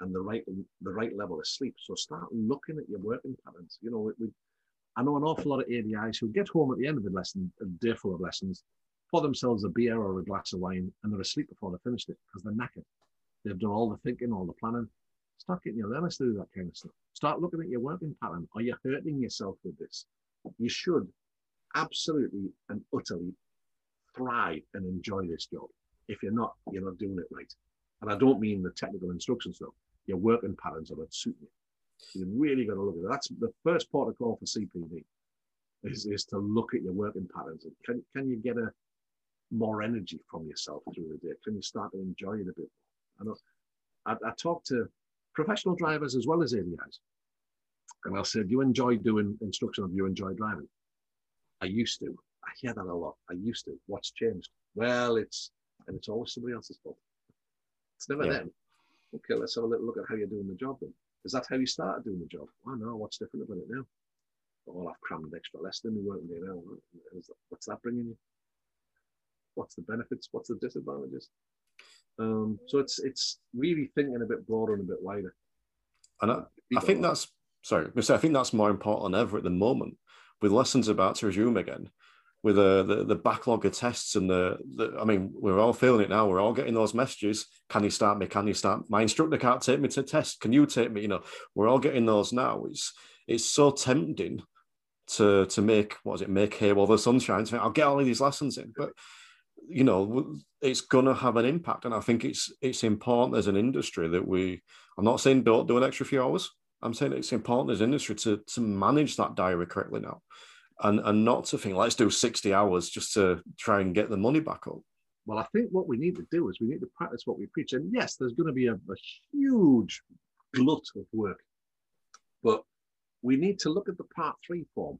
and the right the right level of sleep. So start looking at your working patterns. You know, we, I know an awful lot of ADIs who get home at the end of a lesson, a day full of lessons, pour themselves a beer or a glass of wine, and they're asleep before they finished it because they're knackered. They've done all the thinking, all the planning. Start getting your learners to do that kind of stuff. Start looking at your working pattern. Are you hurting yourself with this? You should absolutely and utterly thrive and enjoy this job. If you're not, you're not doing it right. And I don't mean the technical instruction stuff. Your working patterns are not suiting you. You really got to look at that. That's the first part of call for CPD is, is to look at your working patterns. And can, can you get a more energy from yourself through the day? Can you start to enjoy it a bit more? I know I, I talked to professional drivers as well as ADIs. And I said, you enjoy doing instruction do you enjoy driving? I used to. I hear that a lot. I used to. What's changed? Well, it's and it's always somebody else's fault. It's never yeah. them. Okay, let's have a little look at how you're doing the job then. Is that how you started doing the job? Oh no, what's different about it now? Oh, I've crammed extra less than we weren't there now. What's that bringing you? What's the benefits? What's the disadvantages? Um, so it's it's really thinking a bit broader and a bit wider. And I, I think that's sorry, I think that's more important than ever at the moment. With lessons about to resume again, with uh, the the backlog of tests and the, the I mean, we're all feeling it now. We're all getting those messages. Can you start me? Can you start? My instructor can't take me to test. Can you take me? You know, we're all getting those now. It's it's so tempting to to make what is it? Make hay while the sun shines. I'll get all of these lessons in, but you know, it's gonna have an impact. And I think it's it's important as an industry that we. I'm not saying don't do an extra few hours. I'm saying it's important as an industry to to manage that diary correctly now and and not to think let's do 60 hours just to try and get the money back up well i think what we need to do is we need to practice what we preach and yes there's going to be a, a huge glut of work but we need to look at the part three form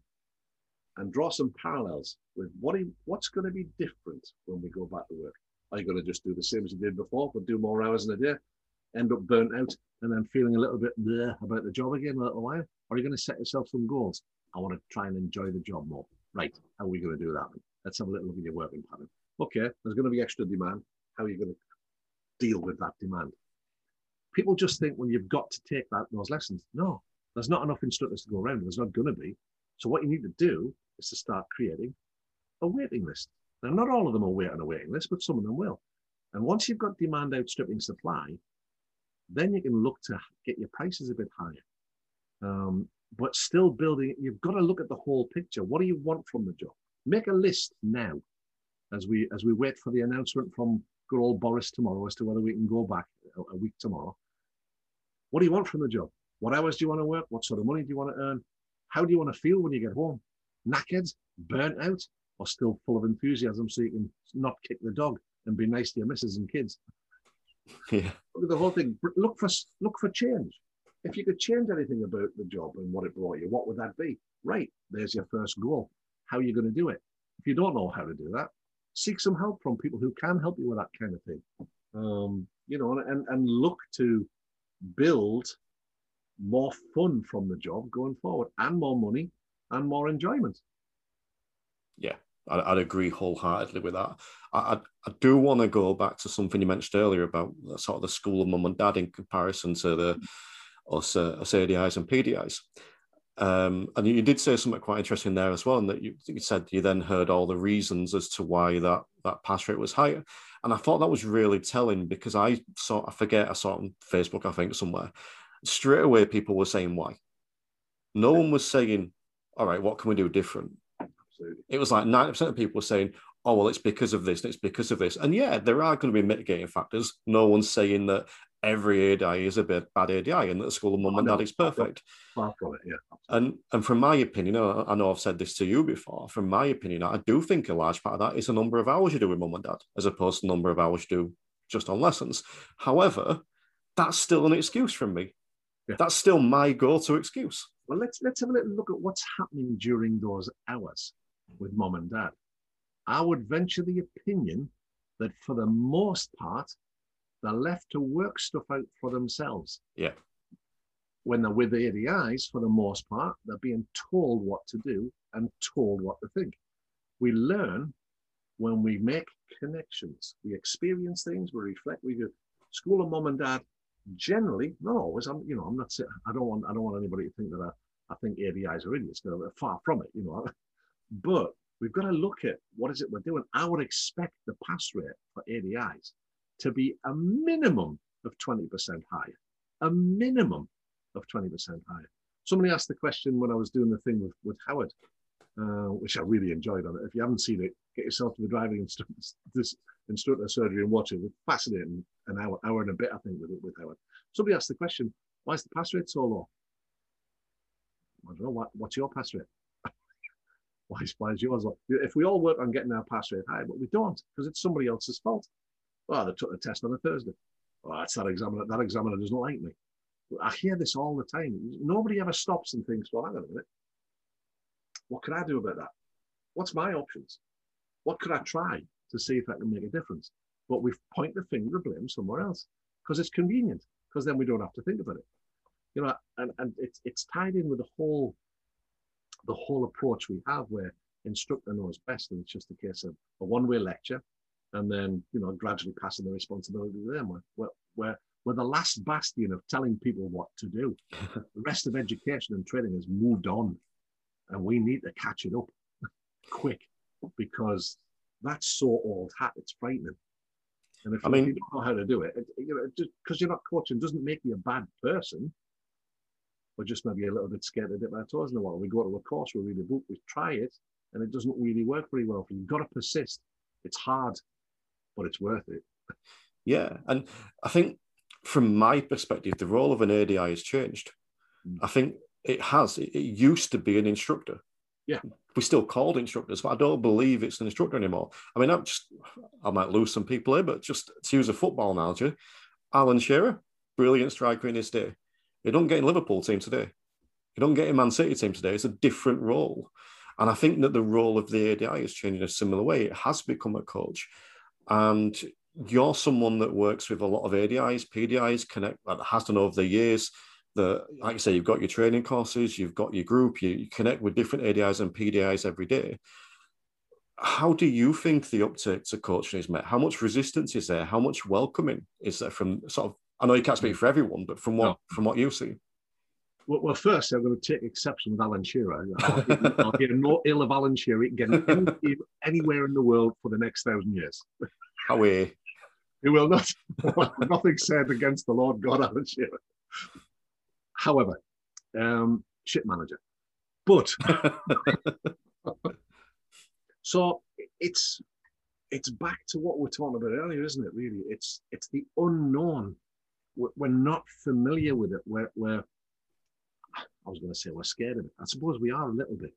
and draw some parallels with what you, what's going to be different when we go back to work are you going to just do the same as you did before but do more hours in a day end up burnt out and then feeling a little bit about the job again a little while or are you going to set yourself some goals I want to try and enjoy the job more. Right. How are we going to do that? Let's have a little look at your working pattern. Okay, there's going to be extra demand. How are you going to deal with that demand? People just think, well, you've got to take that those lessons. No, there's not enough instructors to go around. There's not going to be. So what you need to do is to start creating a waiting list. Now, not all of them will wait on a waiting list, but some of them will. And once you've got demand outstripping supply, then you can look to get your prices a bit higher. Um, but still building, you've got to look at the whole picture. What do you want from the job? Make a list now as we as we wait for the announcement from good old Boris tomorrow as to whether we can go back a, a week tomorrow. What do you want from the job? What hours do you want to work? What sort of money do you want to earn? How do you want to feel when you get home? Knackered, burnt out, or still full of enthusiasm so you can not kick the dog and be nice to your missus and kids? Yeah. Look at the whole thing. Look for look for change. If you could change anything about the job and what it brought you, what would that be? Right, there's your first goal. How are you going to do it? If you don't know how to do that, seek some help from people who can help you with that kind of thing. Um, you know, and, and look to build more fun from the job going forward and more money and more enjoyment. Yeah, I'd, agree wholeheartedly with that. I, I, do want to go back to something you mentioned earlier about sort of the school of mum and dad in comparison to the us, uh, us ADIs and PDIs. Um, and you, did say something quite interesting there as well, and that you, you, said you then heard all the reasons as to why that that pass rate was higher. And I thought that was really telling because I saw, I forget, I saw on Facebook, I think somewhere. Straight away, people were saying why. No one was saying, "All right, what can we do different?" Absolutely. It was like ninety percent of people were saying, "Oh, well, it's because of this, and it's because of this." And yeah, there are going to be mitigating factors. No one's saying that every ADI is a bit bad ADI and that the school of mum and dad is perfect. Far from it, yeah. And and from my opinion, I know I've said this to you before. From my opinion, I do think a large part of that is the number of hours you do with mum and dad, as opposed to the number of hours you do just on lessons. However, that's still an excuse from me. Yeah. That's still my go-to excuse. Well, let's let's have a little look at what's happening during those hours with mom and dad. I would venture the opinion that for the most part, they're left to work stuff out for themselves. Yeah. When they're with the ADIs, for the most part, they're being told what to do and told what to think. We learn when we make connections. We experience things, we reflect, we do. School of mom and dad, generally, not always. I'm, you know, I'm not. I don't want. I don't want anybody to think that I, I think ADIs are idiots. They're far from it. You know, but we've got to look at what is it we're doing. I would expect the pass rate for ADIs to be a minimum of 20% higher, a minimum of 20% higher. Somebody asked the question when I was doing the thing with, with Howard, uh, which I really enjoyed on it. If you haven't seen it, get yourself to the driving instructor, this instructor surgery and watch it. It's fascinating. An hour, hour and a bit, I think, with, with Howard. Somebody asked the question, why is the pass rate so low? I don't know, what, what's your pass rate? why, is, why is yours low? If we all work on getting our pass rate high, but we don't, because it's somebody else's fault. Well, they took the test on a Thursday. Well, that's that examiner. That examiner doesn't like me. I hear this all the time. Nobody ever stops and thinks, well, hang on a minute. What can I do about that? What's my options? What could I try to see if I can make a difference? But we point the finger of blame somewhere else because it's convenient, because then we don't have to think about it. You know, and, and it's it's tied in with the whole the whole approach we have where instructor knows best and it's just a case of a one-way lecture and then you know gradually passing the responsibility to them where, where we're the last bastion of telling people what to do. the rest of education and training has moved on, and we need to catch it up quick because that's so old hat. It's frightening. And if, I mean, you don't know how to do it, it you know, just because you're not coaching doesn't make you a bad person. We're just maybe a little bit scared to dip our toes in the water. We go to a course, we read a book, we try it, and it doesn't really work very well. You've got to persist. It's hard, but it's worth it. Yeah, and I think from my perspective, the role of an ADI has changed. Mm. I think it has. It, it used to be an instructor. Yeah. We're still called instructors, but I don't believe it's an instructor anymore. I mean, I'm just, I might lose some people here, but just to use a football analogy, Alan Shearer, brilliant striker in his day. He don't get in Liverpool team today. He don't get in Man City team today. It's a different role. And I think that the role of the ADI is changing a similar way. It has become a coach. And you're someone that works with a lot of ADIs, PDIs, connect that has done over the years. The like I say, you've got your training courses, you've got your group, you, you connect with different ADIs and PDIs every day. How do you think the uptake to coaching is met? How much resistance is there? How much welcoming is there from sort of? I know you can't speak mm. for everyone, but from what no. from what you see. Well, well, first, I'm going to take exception with Alan Shearer. I'll, I'll hear no ill of Alan Shearer getting anywhere in the world for the next thousand years. How Away. He will not. nothing said against the Lord God, Alan Shearer. However, um, shit manager. But so it's it's back to what we are talking about earlier, isn't it? Really, it's it's the unknown. We're, we're not familiar with it. We're, we're I was going to say we're scared of it. I suppose we are a little bit.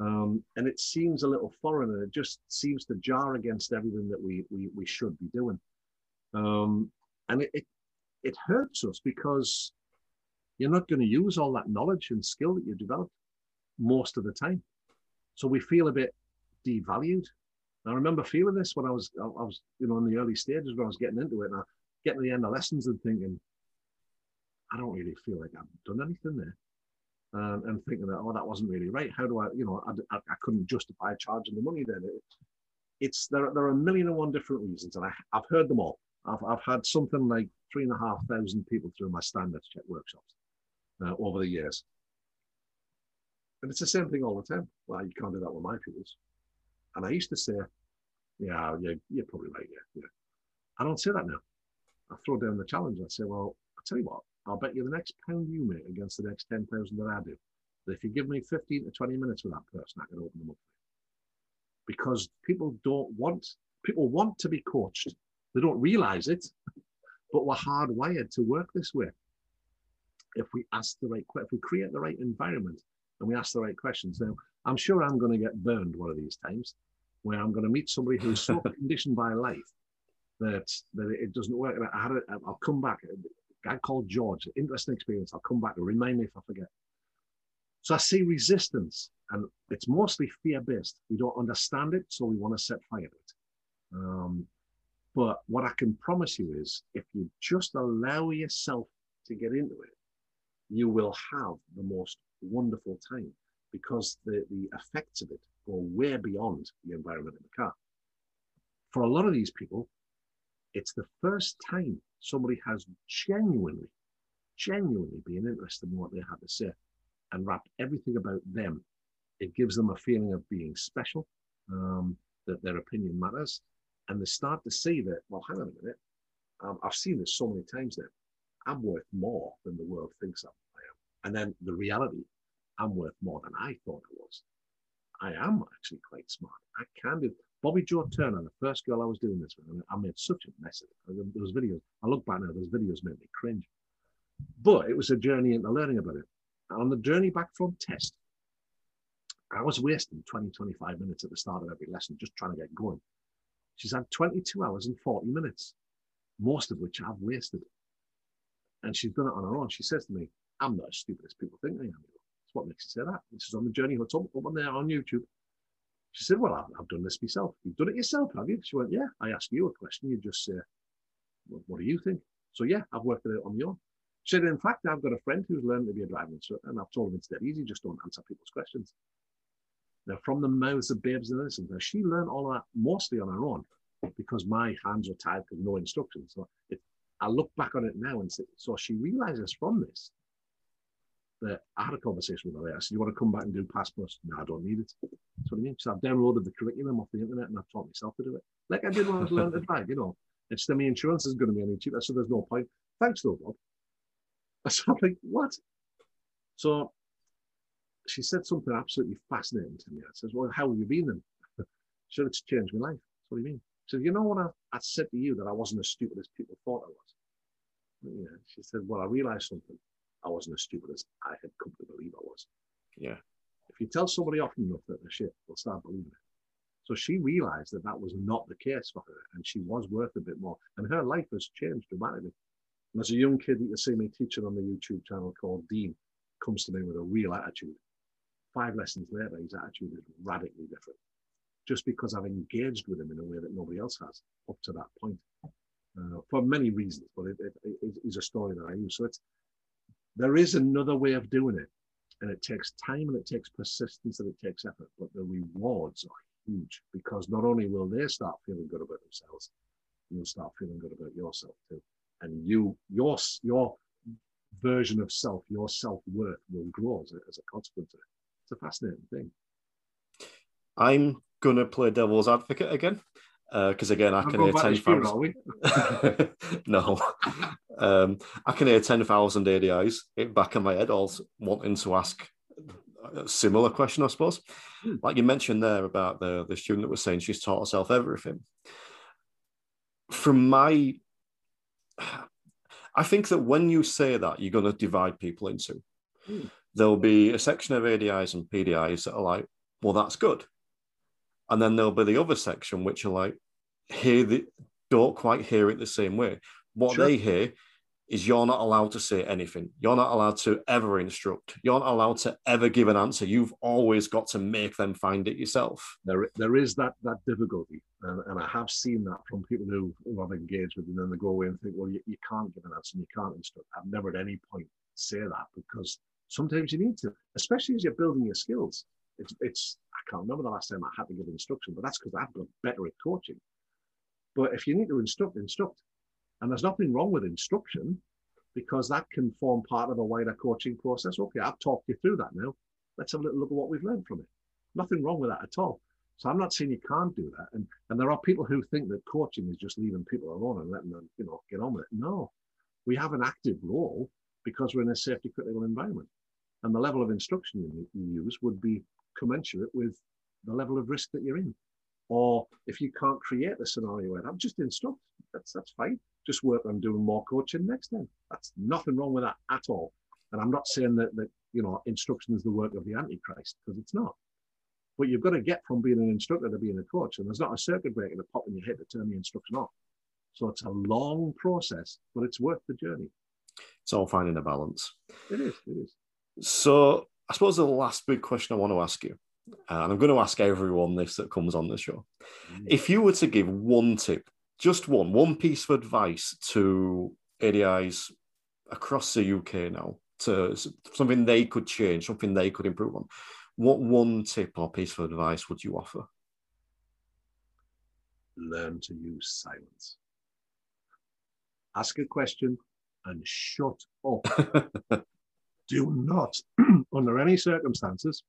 Um, and it seems a little foreign and it just seems to jar against everything that we, we, we should be doing. Um, and it, it, it hurts us because you're not going to use all that knowledge and skill that you've developed most of the time. So we feel a bit devalued. I remember feeling this when I was, I was, you know, in the early stages when I was getting into it, and I getting to the end of lessons and thinking, I don't really feel like I've done anything there um, and thinking that oh that wasn't really right. How do I you know I, I, I couldn't justify charging the money then. It, it's there. There are a million and one different reasons, and I, I've heard them all. I've, I've had something like three and a half thousand people through my standards check workshops uh, over the years. And it's the same thing all the time. Well, you can't do that with my pupils. And I used to say, yeah, yeah, you're probably right. Yeah, yeah. I don't say that now. I throw down the challenge. I say, well, I'll tell you what, I'll bet you the next pound you make against the next 10,000 that I do, that if you give me 15 to 20 minutes with that person, I can open them up. Because people don't want, people want to be coached. They don't realize it, but we're hardwired to work this way. If we ask the right, if we create the right environment and we ask the right questions. Now, I'm sure I'm going to get burned one of these times where I'm going to meet somebody who's so conditioned by life that that it doesn't work. I had a, I'll come back A guy called George. Interesting experience. I'll come back to remind me if I forget. So I see resistance, and it's mostly fear-based. We don't understand it, so we want to set fire to it. Um, but what I can promise you is, if you just allow yourself to get into it, you will have the most wonderful time because the, the effects of it go way beyond the environment in the car. For a lot of these people, it's the first time somebody has genuinely, genuinely been interested in what they have to say and wrapped everything about them. It gives them a feeling of being special, um, that their opinion matters. And they start to see that, well, hang on a minute. Um, I've seen this so many times now. I'm worth more than the world thinks I am. And then the reality, I'm worth more than I thought I was. I am actually quite smart. I can do. Bobby Joe Turner, the first girl I was doing this with, I made such a mess of it. Videos. I look back now, those videos made me cringe. But it was a journey into learning about it. And On the journey back from test, I was wasting 20, 25 minutes at the start of every lesson just trying to get going. She's had 22 hours and 40 minutes, most of which I've wasted. And she's done it on her own. She says to me, I'm not as stupid as people think I am. That's what makes you say that. This is on the journey. What's up, up on there on YouTube. She said, Well, I've, I've, done this myself. You've done it yourself, have you? She went, Yeah. I ask you a question. You just say, well, What do you think? So, yeah, I've worked it out on my own. She said, In fact, I've got a friend who's learned to be a driving instructor, and I've told him it's dead easy, just don't answer people's questions. Now, from the mouths of babes and innocents, now she learned all that mostly on her own because my hands were tied because no instructions. So it, I look back on it now and say, so she realizes from this that I had a conversation with her. I said, You want to come back and do Pass Plus? No, I don't need it. That's what I mean. So I've downloaded the curriculum off the internet and I've taught myself to do it. Like I did when I was learning to drive, you know. It's the insurance is going to be any cheaper, so there's no point. Thanks though, Bob. So I'm like, what? So she said something absolutely fascinating to me. I says, Well, how have you been then? said, It's changed my life. That's what do you mean? Said, You know what I, I said to you that I wasn't as stupid as people thought I was? Yeah. She said, Well, I realized something. I wasn't as stupid as I had come to believe I was. Yeah. If you tell somebody often enough that they're shit, they'll start believing it. So she realized that that was not the case for her and she was worth a bit more. And her life has changed dramatically. And as a young kid, that you see me teaching on the YouTube channel called Dean comes to me with a real attitude. Five lessons later, his attitude is radically different. Just because I've engaged with him in a way that nobody else has up to that point. Uh, for many reasons, but it, it, it is a story that I use. So it's there is another way of doing it, and it takes time and it takes persistence and it takes effort, but the rewards are huge because not only will they start feeling good about themselves, you'll start feeling good about yourself too. And you, your, your version of self, your self worth will grow as a, as a consequence of it. It's a fascinating thing. I'm going to play devil's advocate again because uh, again, I can hear ten thousand. no, um, I can hear ten thousand ADIs back in my head, all wanting to ask a similar question, I suppose. Hmm. Like you mentioned there about the the student that was saying she's taught herself everything. From my, I think that when you say that, you're going to divide people into. Hmm. There'll be a section of ADIs and PDIs that are like, well, that's good. And then there'll be the other section which are like, hear the don't quite hear it the same way. What sure. they hear is you're not allowed to say anything. You're not allowed to ever instruct. You're not allowed to ever give an answer. You've always got to make them find it yourself. There, there is that that difficulty, and, and I have seen that from people who, who I've engaged with, and then they go away and think, well, you, you can't give an answer, and you can't instruct. I've never at any point say that because sometimes you need to, especially as you're building your skills. It's, it's I can't remember the last time I had to give instruction, but that's because I've got better at coaching. But if you need to instruct, instruct. And there's nothing wrong with instruction because that can form part of a wider coaching process. Okay, I've talked you through that now. Let's have a little look at what we've learned from it. Nothing wrong with that at all. So I'm not saying you can't do that. And and there are people who think that coaching is just leaving people alone and letting them, you know, get on with it. No. We have an active role because we're in a safety critical environment. And the level of instruction you, you use would be commensurate with the level of risk that you're in. Or if you can't create the scenario where I'm just instruct. That's that's fine. Just work on doing more coaching next time. That's nothing wrong with that at all. And I'm not saying that that you know instruction is the work of the Antichrist because it's not. But you've got to get from being an instructor to being a coach, and there's not a circuit breaker to pop in your head to turn the instruction off. So it's a long process, but it's worth the journey. It's all finding a balance. It is. It is. So I suppose the last big question I want to ask you and I'm going to ask everyone this that comes on the show. Mm. If you were to give one tip, just one, one piece of advice to ADIs across the UK now, to something they could change, something they could improve on, what one tip or piece of advice would you offer? Learn to use silence. Ask a question and shut up. Do not, under any circumstances,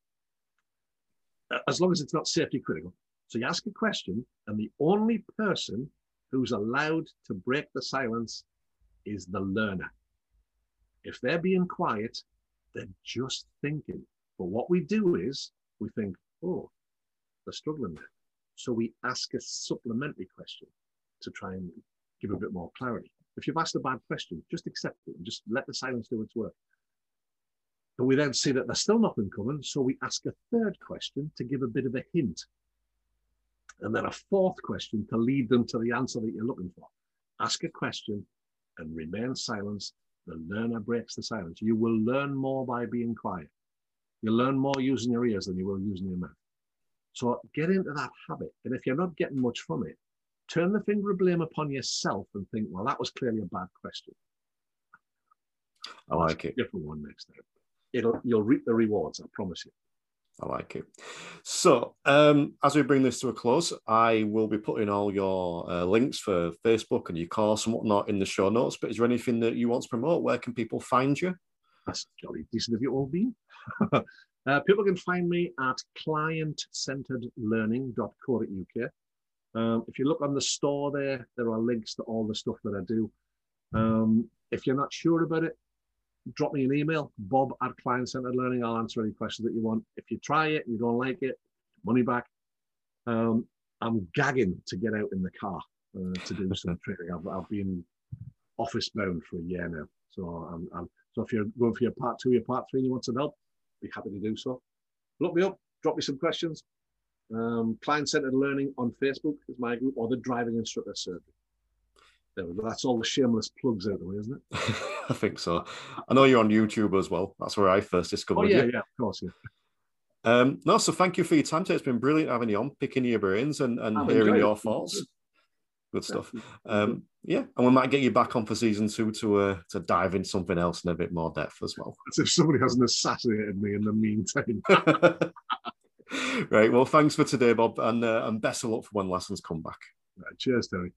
as long as it's not safety critical. So you ask a question, and the only person who's allowed to break the silence is the learner. If they're being quiet, they're just thinking. But what we do is we think, oh, they're struggling there. So we ask a supplementary question to try and give a bit more clarity. If you've asked a bad question, just accept it and just let the silence do its work. But we then see that there's still nothing coming, so we ask a third question to give a bit of a hint. And then a fourth question to lead them to the answer that you're looking for. Ask a question and remain silent. The learner breaks the silence. You will learn more by being quiet. You'll learn more using your ears than you will using your mouth. So get into that habit. And if you're not getting much from it, turn the finger of blame upon yourself and think, well, that was clearly a bad question. I like it. Different one next time it'll you'll reap the rewards. I promise you. I like it. So, um, as we bring this to a close, I will be putting all your uh, links for Facebook and your course and whatnot in the show notes. But is there anything that you want to promote? Where can people find you? That's jolly decent of you all been. uh, people can find me at client-centeredlearning.co.uk. Um, if you look on the store there, there are links to all the stuff that I do. Um, if you're not sure about it, drop me an email, bob at client centered learning. I'll answer any questions that you want. If you try it and you don't like it, money back. Um, I'm gagging to get out in the car uh, to do some training. I've, I've been office bound for a year now. So I'm, I'm, so if you're going for your part two, your part three, and you want some help, be happy to do so. Look me up, drop me some questions. Um, Client Centered Learning on Facebook is my group, or the Driving Instructor Circuit. There we go. That's all the shameless plugs out the way, isn't it? I think so. I know you're on YouTube as well. That's where I first discovered oh, yeah, you. yeah, of course, yeah. Um, no, so thank you for your time today. It's been brilliant having you on, picking your brains and, and I've hearing your it. thoughts. Good stuff. Um, yeah, and we might get you back on for season two to uh, to dive in something else in a bit more depth as well. As if somebody hasn't assassinated me in the meantime. right. Well, thanks for today, Bob, and uh, and best of luck for when lessons come back. Right, cheers, Terry.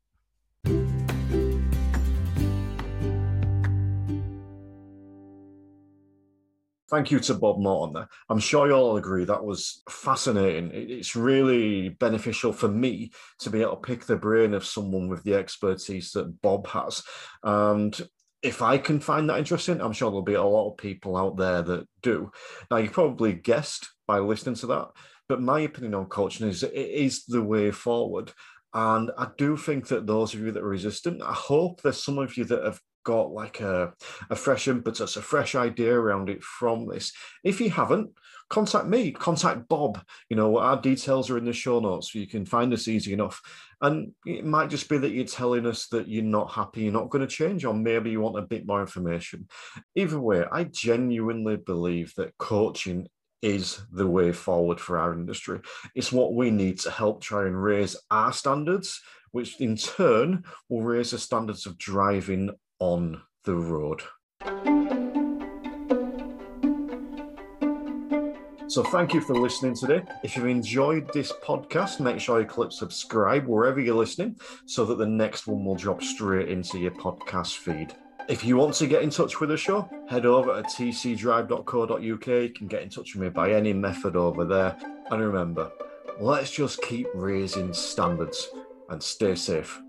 Thank you to Bob Morton there. I'm sure you'll all agree that was fascinating. It's really beneficial for me to be able to pick the brain of someone with the expertise that Bob has. And if I can find that interesting, I'm sure there'll be a lot of people out there that do. Now, you probably guessed by listening to that, but my opinion on coaching is it is the way forward. And I do think that those of you that are resistant, I hope there's some of you that have got like a, a fresh impetus, a fresh idea around it from this. If you haven't, contact me, contact Bob. You know, our details are in the show notes, so you can find us easy enough. And it might just be that you're telling us that you're not happy, you're not going to change, or maybe you want a bit more information. Either way, I genuinely believe that coaching is the way forward for our industry. It's what we need to help try and raise our standards, which in turn will raise the standards of driving on the road. So, thank you for listening today. If you've enjoyed this podcast, make sure you click subscribe wherever you're listening so that the next one will drop straight into your podcast feed. If you want to get in touch with the show, head over to tcdrive.co.uk. You can get in touch with me by any method over there. And remember, let's just keep raising standards and stay safe.